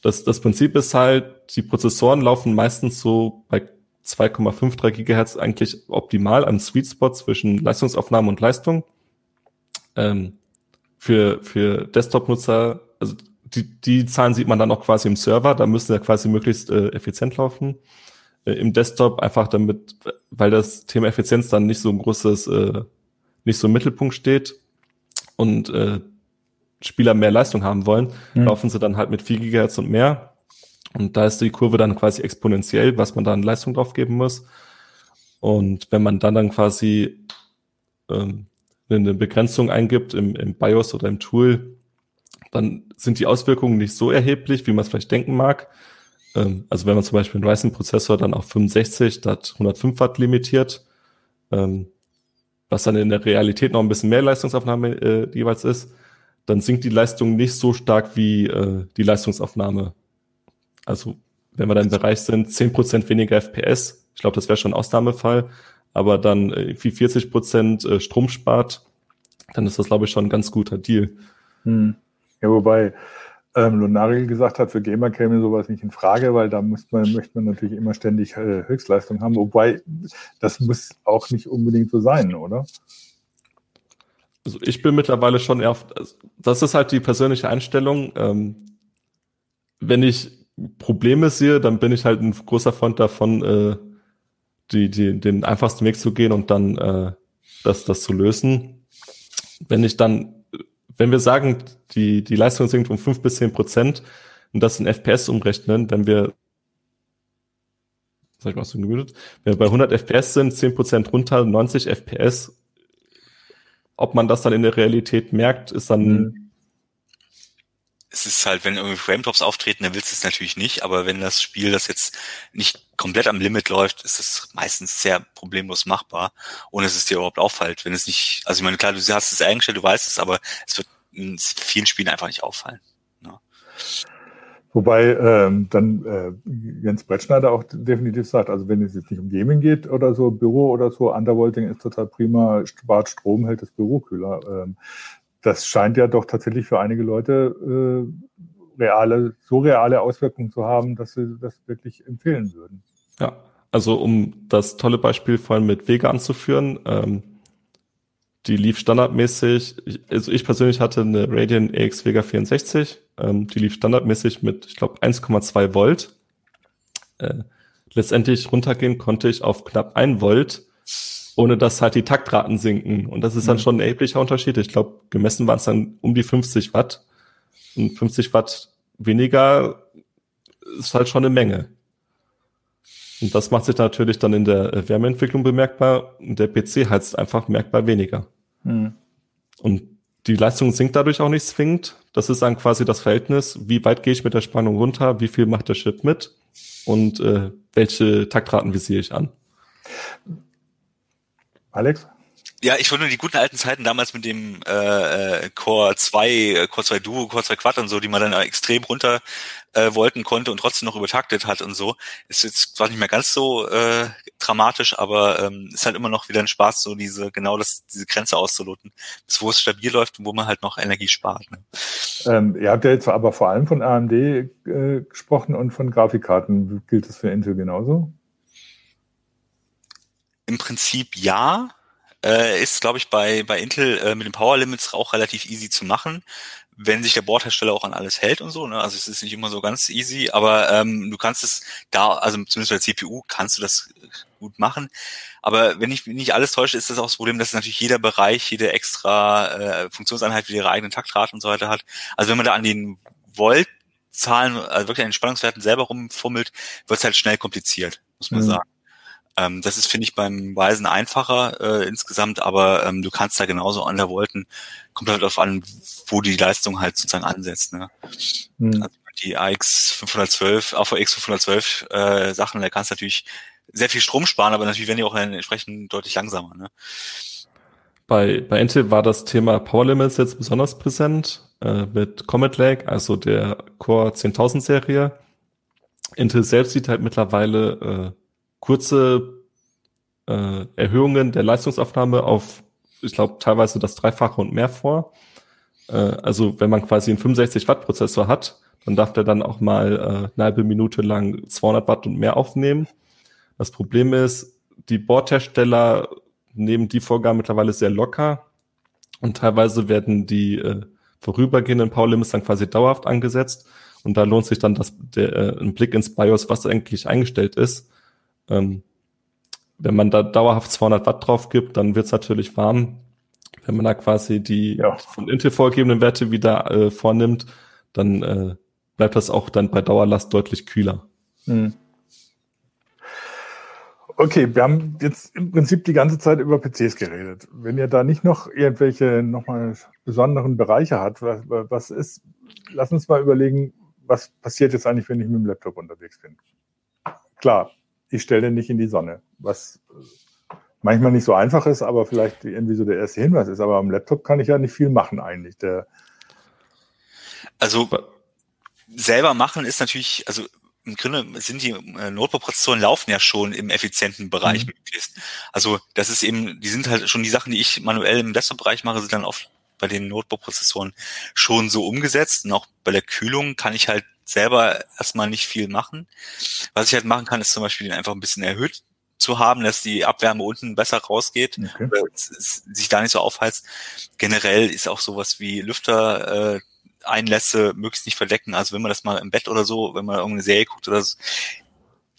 das, das Prinzip ist halt, die Prozessoren laufen meistens so bei 2,53 Gigahertz eigentlich optimal am Sweet Spot zwischen Leistungsaufnahme und Leistung. Ähm, für, für Desktop-Nutzer, also die, die Zahlen sieht man dann auch quasi im Server, da müssen ja quasi möglichst äh, effizient laufen. Äh, Im Desktop einfach damit, weil das Thema Effizienz dann nicht so ein großes, äh, nicht so im Mittelpunkt steht und äh, Spieler mehr Leistung haben wollen, mhm. laufen sie dann halt mit 4 Gigahertz und mehr. Und da ist die Kurve dann quasi exponentiell, was man da an Leistung drauf geben muss. Und wenn man dann dann quasi ähm, eine Begrenzung eingibt im, im BIOS oder im Tool, dann sind die Auswirkungen nicht so erheblich, wie man es vielleicht denken mag. Ähm, also wenn man zum Beispiel einen Ryzen-Prozessor dann auf 65 statt 105 Watt limitiert, ähm, was dann in der Realität noch ein bisschen mehr Leistungsaufnahme äh, jeweils ist, dann sinkt die Leistung nicht so stark wie äh, die Leistungsaufnahme. Also wenn wir dann im Bereich sind, 10% weniger FPS, ich glaube, das wäre schon ein Ausnahmefall, aber dann äh, wie 40% äh, Strom spart, dann ist das, glaube ich, schon ein ganz guter Deal. Hm. Ja, wobei ähm, Lunari gesagt hat, für Gamer käme sowas nicht in Frage, weil da muss man, möchte man natürlich immer ständig äh, Höchstleistung haben, wobei das muss auch nicht unbedingt so sein, oder? Also ich bin mittlerweile schon eher also das ist halt die persönliche Einstellung. Ähm, wenn ich Probleme sehe, dann bin ich halt ein großer Freund davon, äh, die, die, den einfachsten Weg zu gehen und dann äh, das, das zu lösen. Wenn ich dann, wenn wir sagen, die, die Leistung sinkt um fünf bis zehn Prozent und das in FPS umrechnen, wenn wir sag ich mal so gemütet, wenn wir bei 100 FPS sind, 10 Prozent runter, 90 FPS, ob man das dann in der Realität merkt, ist dann mhm es ist halt, wenn irgendwie Frame Drops auftreten, dann willst du es natürlich nicht, aber wenn das Spiel das jetzt nicht komplett am Limit läuft, ist es meistens sehr problemlos machbar, ohne dass es dir überhaupt auffällt. Wenn es nicht, also ich meine, klar, du hast es eingestellt, du weißt es, aber es wird in vielen Spielen einfach nicht auffallen. Ja. Wobei ähm, dann äh, Jens Brettschneider auch definitiv sagt, also wenn es jetzt nicht um Gaming geht oder so, Büro oder so, Undervolting ist total prima, spart Strom, hält das Büro kühler. Ähm, das scheint ja doch tatsächlich für einige Leute äh, reale, so reale Auswirkungen zu haben, dass sie das wirklich empfehlen würden. Ja, also um das tolle Beispiel vorhin mit Vega anzuführen, ähm, die lief standardmäßig, also ich persönlich hatte eine Radeon EX Vega 64, ähm, die lief standardmäßig mit, ich glaube, 1,2 Volt. Äh, letztendlich runtergehen konnte ich auf knapp 1 Volt ohne dass halt die Taktraten sinken. Und das ist dann mhm. schon ein erheblicher Unterschied. Ich glaube, gemessen waren es dann um die 50 Watt. Und 50 Watt weniger ist halt schon eine Menge. Und das macht sich natürlich dann in der äh, Wärmeentwicklung bemerkbar. Und der PC heizt einfach merkbar weniger. Mhm. Und die Leistung sinkt dadurch auch nicht zwingend. Das ist dann quasi das Verhältnis, wie weit gehe ich mit der Spannung runter, wie viel macht der Chip mit und äh, welche Taktraten visiere ich an. Alex? Ja, ich wollte nur die guten alten Zeiten damals mit dem äh, äh Core 2, äh, Core 2 Duo, Core 2 Quad und so, die man dann extrem runter äh, wollten konnte und trotzdem noch übertaktet hat und so. Ist jetzt zwar nicht mehr ganz so äh, dramatisch, aber ähm, ist halt immer noch wieder ein Spaß, so diese genau das diese Grenze auszuloten, bis wo es stabil läuft und wo man halt noch Energie spart. Ne? Ähm, ihr habt ja jetzt aber vor allem von AMD äh, gesprochen und von Grafikkarten. Gilt das für Intel genauso? Im Prinzip ja. Äh, ist, glaube ich, bei, bei Intel äh, mit den Power Limits auch relativ easy zu machen, wenn sich der Bordhersteller auch an alles hält und so. Ne? Also es ist nicht immer so ganz easy, aber ähm, du kannst es da, also zumindest bei der CPU kannst du das gut machen. Aber wenn ich nicht alles täusche, ist das auch das Problem, dass natürlich jeder Bereich, jede extra äh, Funktionseinheit wieder ihre eigenen Taktrate und so weiter hat. Also wenn man da an den Voltzahlen, also wirklich an den Spannungswerten selber rumfummelt, wird es halt schnell kompliziert, muss man mhm. sagen. Ähm, das ist, finde ich, beim Weisen einfacher äh, insgesamt, aber ähm, du kannst da genauso an der Volten, kommt halt darauf an, wo die Leistung halt sozusagen ansetzt. Ne? Mhm. Also die AX 512, AVX 512 äh, Sachen, da kannst du natürlich sehr viel Strom sparen, aber natürlich werden die auch entsprechend deutlich langsamer. Ne? Bei, bei Intel war das Thema Power Limits jetzt besonders präsent äh, mit Comet Lake, also der Core 10.000 Serie. Intel selbst sieht halt mittlerweile äh, kurze äh, Erhöhungen der Leistungsaufnahme auf, ich glaube, teilweise das Dreifache und mehr vor. Äh, also wenn man quasi einen 65 Watt Prozessor hat, dann darf der dann auch mal äh, eine halbe Minute lang 200 Watt und mehr aufnehmen. Das Problem ist, die Bordhersteller nehmen die Vorgaben mittlerweile sehr locker und teilweise werden die äh, vorübergehenden Power Limits dann quasi dauerhaft angesetzt und da lohnt sich dann das, der, äh, ein Blick ins BIOS, was eigentlich eingestellt ist ähm, wenn man da dauerhaft 200 Watt drauf gibt, dann wird es natürlich warm. Wenn man da quasi die ja. von Intel vorgegebenen Werte wieder äh, vornimmt, dann äh, bleibt das auch dann bei Dauerlast deutlich kühler. Hm. Okay, wir haben jetzt im Prinzip die ganze Zeit über PCs geredet. Wenn ihr da nicht noch irgendwelche nochmal besonderen Bereiche habt, was, was ist, lass uns mal überlegen, was passiert jetzt eigentlich, wenn ich mit dem Laptop unterwegs bin. Klar, ich stelle den nicht in die Sonne, was manchmal nicht so einfach ist, aber vielleicht irgendwie so der erste Hinweis ist. Aber am Laptop kann ich ja nicht viel machen eigentlich. Der also selber machen ist natürlich, also im Grunde sind die äh, Notebook-Prozessoren laufen ja schon im effizienten Bereich mhm. möglichst. Also das ist eben, die sind halt schon die Sachen, die ich manuell im Desktop-Bereich mache, sind dann oft bei den Notebook-Prozessoren schon so umgesetzt. Und auch bei der Kühlung kann ich halt selber erstmal nicht viel machen. Was ich halt machen kann, ist zum Beispiel den einfach ein bisschen erhöht zu haben, dass die Abwärme unten besser rausgeht, okay. sich da nicht so aufheizt. Generell ist auch sowas wie Lüfter äh, Einlässe möglichst nicht verdecken. Also wenn man das mal im Bett oder so, wenn man irgendeine Serie guckt oder so,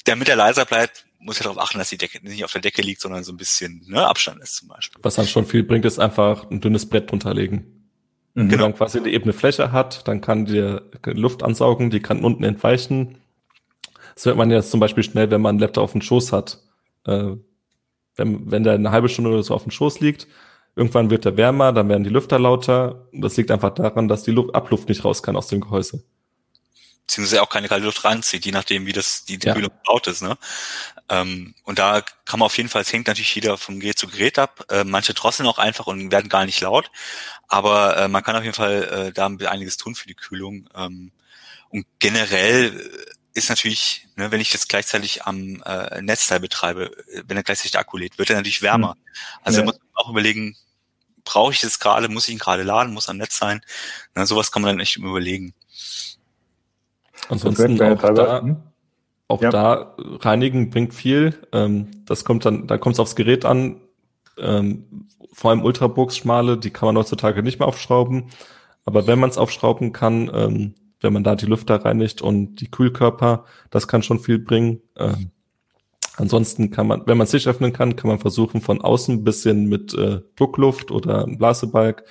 damit er leiser bleibt, muss ja darauf achten, dass die Decke nicht auf der Decke liegt, sondern so ein bisschen ne, Abstand ist zum Beispiel. Was dann schon viel bringt, ist einfach ein dünnes Brett drunter legen. Mhm. Genau. quasi eine ebene Fläche hat, dann kann die Luft ansaugen, die kann unten entweichen. Das hört man jetzt zum Beispiel schnell, wenn man einen Laptop auf dem Schoß hat. Äh, wenn, wenn der eine halbe Stunde oder so auf dem Schoß liegt, Irgendwann wird er wärmer, dann werden die Lüfter lauter. Das liegt einfach daran, dass die Luft, Abluft nicht raus kann aus dem Gehäuse. Beziehungsweise auch keine kalte Luft reinzieht, je nachdem, wie das die, ja. Kühlung gebaut ist. Ne? Ähm, und da kann man auf jeden Fall, es hängt natürlich jeder vom Gerät zu Gerät ab. Äh, manche drosseln auch einfach und werden gar nicht laut. Aber äh, man kann auf jeden Fall äh, da einiges tun für die Kühlung. Ähm, und generell ist natürlich, ne, wenn ich das gleichzeitig am äh, Netzteil betreibe, wenn er gleichzeitig der Akku lädt, wird er natürlich wärmer. Hm. Also ja. muss man auch überlegen, brauche ich das gerade, muss ich ihn gerade laden, muss am Netz sein. Na, sowas kann man dann echt überlegen. Ansonsten auch da, hm? auch ja. da reinigen bringt viel. Ähm, das kommt dann, da kommt es aufs Gerät an. Ähm, vor allem Ultrabooks schmale, die kann man heutzutage nicht mehr aufschrauben. Aber wenn man es aufschrauben kann, ähm, wenn man da die Lüfter reinigt und die Kühlkörper, das kann schon viel bringen. Ähm, ansonsten kann man, wenn man es nicht öffnen kann, kann man versuchen von außen ein bisschen mit äh, Druckluft oder Blasebalg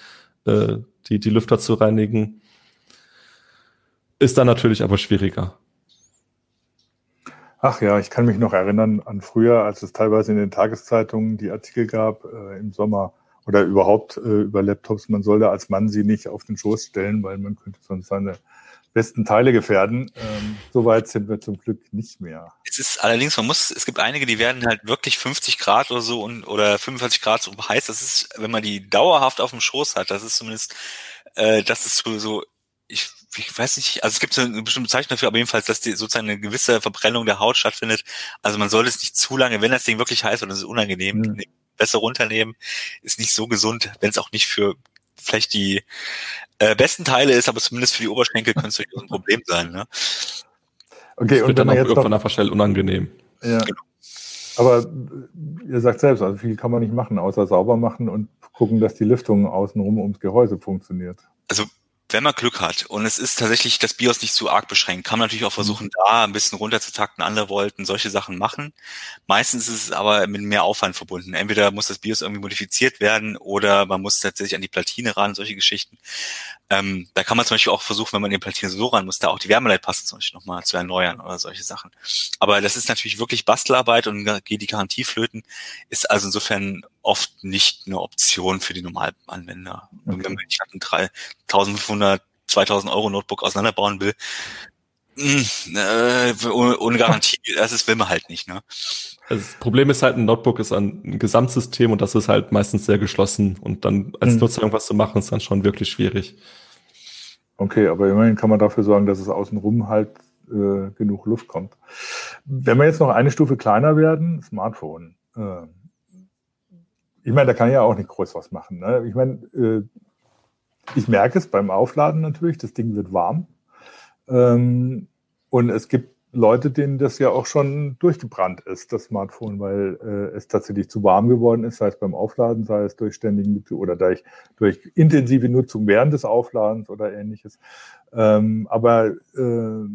äh, die, die Lüfter zu reinigen. Ist dann natürlich aber schwieriger. Ach ja, ich kann mich noch erinnern an früher, als es teilweise in den Tageszeitungen die Artikel gab äh, im Sommer oder überhaupt äh, über Laptops, man sollte als Mann sie nicht auf den Schoß stellen, weil man könnte sonst seine besten Teile gefährden. Ähm, Soweit sind wir zum Glück nicht mehr. Es ist allerdings, man muss, es gibt einige, die werden halt wirklich 50 Grad oder so und oder 45 Grad so heiß. Das ist, wenn man die dauerhaft auf dem Schoß hat, das ist zumindest, äh, das ist so, so ich, ich weiß nicht, also es gibt so eine bestimmte Bezeichnung dafür, aber jedenfalls, dass die sozusagen eine gewisse Verbrennung der Haut stattfindet. Also man sollte es nicht zu lange, wenn das Ding wirklich heiß wird, das ist unangenehm, mhm. besser runternehmen, ist nicht so gesund, wenn es auch nicht für vielleicht die äh, besten Teile ist, aber zumindest für die Oberschenkel könnte es durchaus ein Problem sein. Ne? Okay, das und dann auch irgendwann einfach schnell unangenehm. Ja. Genau. Aber ihr sagt selbst, also viel kann man nicht machen, außer sauber machen und gucken, dass die Lüftung außenrum ums Gehäuse funktioniert. Also wenn man Glück hat und es ist tatsächlich das BIOS nicht zu arg beschränkt, kann man natürlich auch versuchen, mhm. da ein bisschen runterzutakten, andere wollten solche Sachen machen. Meistens ist es aber mit mehr Aufwand verbunden. Entweder muss das BIOS irgendwie modifiziert werden oder man muss tatsächlich an die Platine ran, solche Geschichten. Ähm, da kann man zum Beispiel auch versuchen, wenn man die Platine so ran muss, da auch die Wärmeleitpaste zum Beispiel nochmal zu erneuern oder solche Sachen. Aber das ist natürlich wirklich Bastelarbeit und geht die Garantie flöten, ist also insofern oft nicht eine Option für die Normalanwender. Okay. Wenn man nicht ein 3500, 2000 Euro Notebook auseinanderbauen will, mh, hm, äh, ohne Garantie, das ist, will man halt nicht. Ne? Also das Problem ist halt, ein Notebook ist ein Gesamtsystem und das ist halt meistens sehr geschlossen und dann als hm. Nutzer irgendwas zu machen, ist dann schon wirklich schwierig. Okay, aber immerhin kann man dafür sorgen, dass es außenrum halt äh, genug Luft kommt. Wenn wir jetzt noch eine Stufe kleiner werden, Smartphone. Äh, ich meine, da kann ich ja auch nicht groß was machen. Ne? Ich meine, äh, ich merke es beim Aufladen natürlich, das Ding wird warm. Ähm, und es gibt Leute, denen das ja auch schon durchgebrannt ist, das Smartphone, weil äh, es tatsächlich zu warm geworden ist, sei es beim Aufladen, sei es durch ständigen oder durch, durch intensive Nutzung während des Aufladens oder ähnliches. Ähm, aber äh,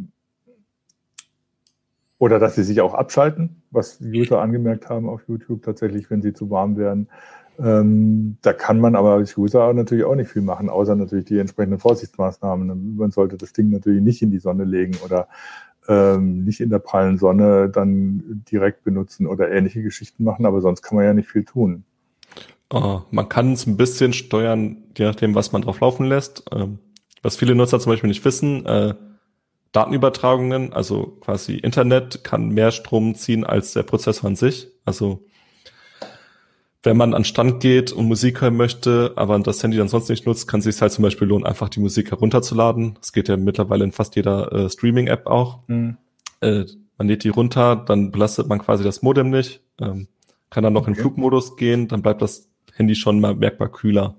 Oder dass sie sich auch abschalten, was User angemerkt haben auf YouTube tatsächlich, wenn sie zu warm werden. Ähm, da kann man aber als User natürlich auch nicht viel machen, außer natürlich die entsprechenden Vorsichtsmaßnahmen. Man sollte das Ding natürlich nicht in die Sonne legen oder ähm, nicht in der prallen Sonne dann direkt benutzen oder ähnliche Geschichten machen, aber sonst kann man ja nicht viel tun. Uh, man kann es ein bisschen steuern, je nachdem, was man drauf laufen lässt. Ähm, was viele Nutzer zum Beispiel nicht wissen, äh, Datenübertragungen, also quasi Internet, kann mehr Strom ziehen als der Prozessor an sich. Also wenn man an Stand geht und Musik hören möchte, aber das Handy dann sonst nicht nutzt, kann es sich halt zum Beispiel lohnen, einfach die Musik herunterzuladen. Das geht ja mittlerweile in fast jeder äh, Streaming-App auch. Mhm. Äh, man lädt die runter, dann belastet man quasi das Modem nicht, ähm, kann dann noch okay. in Flugmodus gehen, dann bleibt das Handy schon mal merkbar kühler.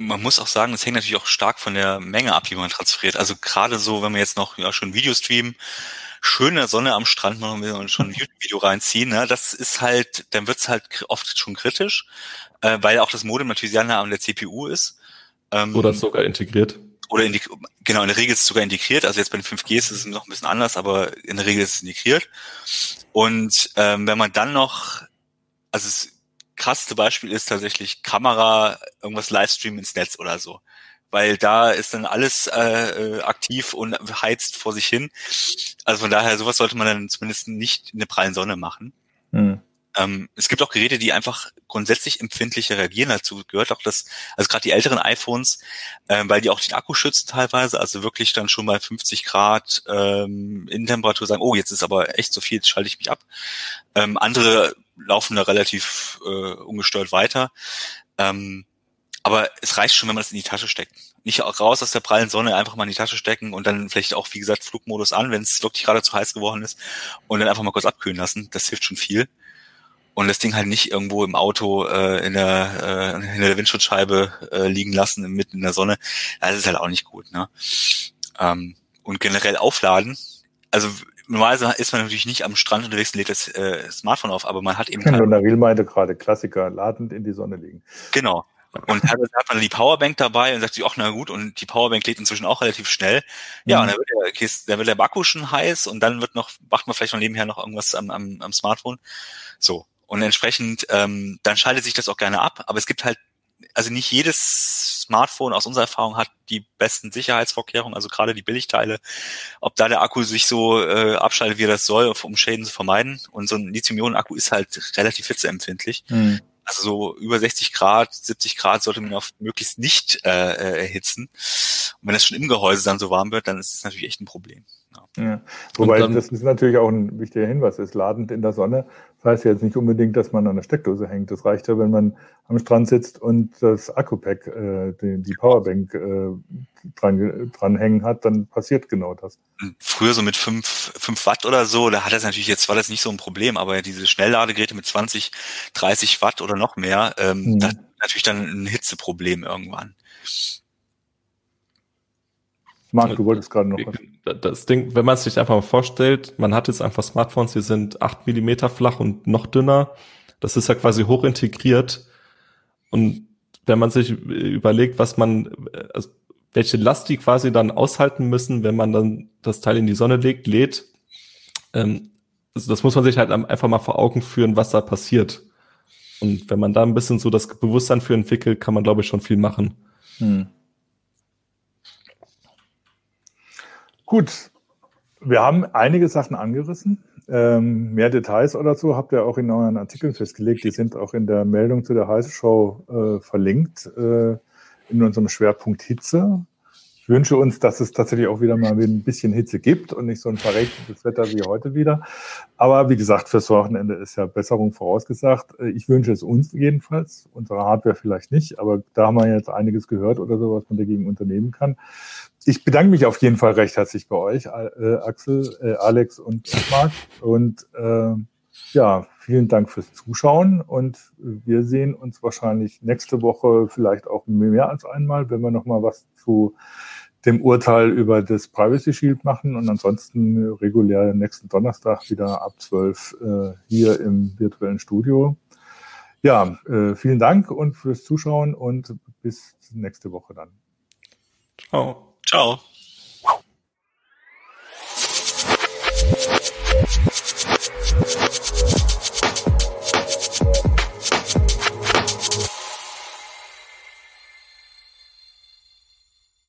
Man muss auch sagen, es hängt natürlich auch stark von der Menge ab, die man transferiert. Also gerade so, wenn wir jetzt noch ja, schon Video streamen, schöne Sonne am Strand machen wir und schon ein YouTube-Video reinziehen, ne, das ist halt, dann wird's halt oft schon kritisch, äh, weil auch das Modem natürlich sehr nah an der CPU ist. Ähm, oder sogar integriert. Oder in die, genau, in der Regel ist es sogar integriert. Also jetzt bei den 5G ist es noch ein bisschen anders, aber in der Regel ist es integriert. Und ähm, wenn man dann noch, also das krasseste Beispiel ist tatsächlich Kamera, irgendwas Livestream ins Netz oder so weil da ist dann alles äh, äh, aktiv und heizt vor sich hin. Also von daher, sowas sollte man dann zumindest nicht in der prallen Sonne machen. Mhm. Ähm, es gibt auch Geräte, die einfach grundsätzlich empfindlicher reagieren. Dazu gehört auch das, also gerade die älteren iPhones, äh, weil die auch den Akku schützen teilweise, also wirklich dann schon bei 50 Grad ähm, Innentemperatur sagen, oh, jetzt ist aber echt so viel, jetzt schalte ich mich ab. Ähm, andere laufen da relativ äh, ungestört weiter. Ähm, aber es reicht schon, wenn man es in die Tasche steckt. Nicht auch raus aus der prallen Sonne, einfach mal in die Tasche stecken und dann vielleicht auch, wie gesagt, Flugmodus an, wenn es wirklich gerade zu heiß geworden ist und dann einfach mal kurz abkühlen lassen. Das hilft schon viel. Und das Ding halt nicht irgendwo im Auto äh, in, der, äh, in der Windschutzscheibe äh, liegen lassen, mitten in der Sonne. Das ist halt auch nicht gut. Ne? Ähm, und generell aufladen. Also normalerweise ist man natürlich nicht am Strand unterwegs und lädt das äh, Smartphone auf, aber man hat eben... Halt, Luna meinte gerade, Klassiker, ladend in die Sonne liegen. Genau. Und teilweise hat man die Powerbank dabei und sagt sich, ach na gut, und die Powerbank lädt inzwischen auch relativ schnell. Ja, mhm. und dann wird, der, okay, dann wird der Akku schon heiß und dann wird noch, macht man vielleicht noch nebenher noch irgendwas am, am, am Smartphone. So. Und entsprechend, ähm, dann schaltet sich das auch gerne ab. Aber es gibt halt, also nicht jedes Smartphone aus unserer Erfahrung hat die besten Sicherheitsvorkehrungen, also gerade die Billigteile. Ob da der Akku sich so äh, abschaltet, wie er das soll, um Schäden zu vermeiden. Und so ein Lithium-Ionen-Akku ist halt relativ hitzeempfindlich. Mhm. Also so über 60 Grad, 70 Grad sollte man auf möglichst nicht äh, äh, erhitzen. Und wenn es schon im Gehäuse dann so warm wird, dann ist es natürlich echt ein Problem. Ja. Ja. Wobei dann, das ist natürlich auch ein wichtiger Hinweis, ist ladend in der Sonne. Das heißt ja jetzt nicht unbedingt, dass man an der Steckdose hängt. Das reicht ja, wenn man am Strand sitzt und das Akku-Pack, äh, die, die Powerbank äh, dran, dran hängen hat, dann passiert genau das. Früher so mit fünf fünf Watt oder so, da hat das natürlich jetzt war das nicht so ein Problem, aber diese Schnellladegeräte mit 20, 30 Watt oder noch mehr, ähm, mhm. das natürlich dann ein Hitzeproblem irgendwann. Marc, du wolltest gerade noch was. Das Ding, wenn man es sich einfach mal vorstellt, man hat jetzt einfach Smartphones, die sind acht Millimeter flach und noch dünner. Das ist ja quasi hoch integriert. Und wenn man sich überlegt, was man, also welche Last die quasi dann aushalten müssen, wenn man dann das Teil in die Sonne legt, lädt, ähm, also das muss man sich halt einfach mal vor Augen führen, was da passiert. Und wenn man da ein bisschen so das Bewusstsein für entwickelt, kann man, glaube ich, schon viel machen. Hm. Gut, wir haben einige Sachen angerissen. Ähm, mehr Details so habt ihr auch in euren Artikeln festgelegt. Die sind auch in der Meldung zu der Heiße Show äh, verlinkt, äh, in unserem Schwerpunkt Hitze. Ich wünsche uns, dass es tatsächlich auch wieder mal ein bisschen Hitze gibt und nicht so ein verregnetes Wetter wie heute wieder. Aber wie gesagt, fürs Wochenende ist ja Besserung vorausgesagt. Ich wünsche es uns jedenfalls, unsere Hardware vielleicht nicht, aber da haben wir jetzt einiges gehört oder so, was man dagegen unternehmen kann ich bedanke mich auf jeden Fall recht herzlich bei euch, äh, Axel, äh, Alex und Marc. Und äh, ja, vielen Dank fürs Zuschauen. Und wir sehen uns wahrscheinlich nächste Woche vielleicht auch mehr als einmal, wenn wir nochmal was zu dem Urteil über das Privacy Shield machen. Und ansonsten regulär nächsten Donnerstag wieder ab 12 äh, hier im virtuellen Studio. Ja, äh, vielen Dank und fürs Zuschauen und bis nächste Woche dann. Ciao. Ciao.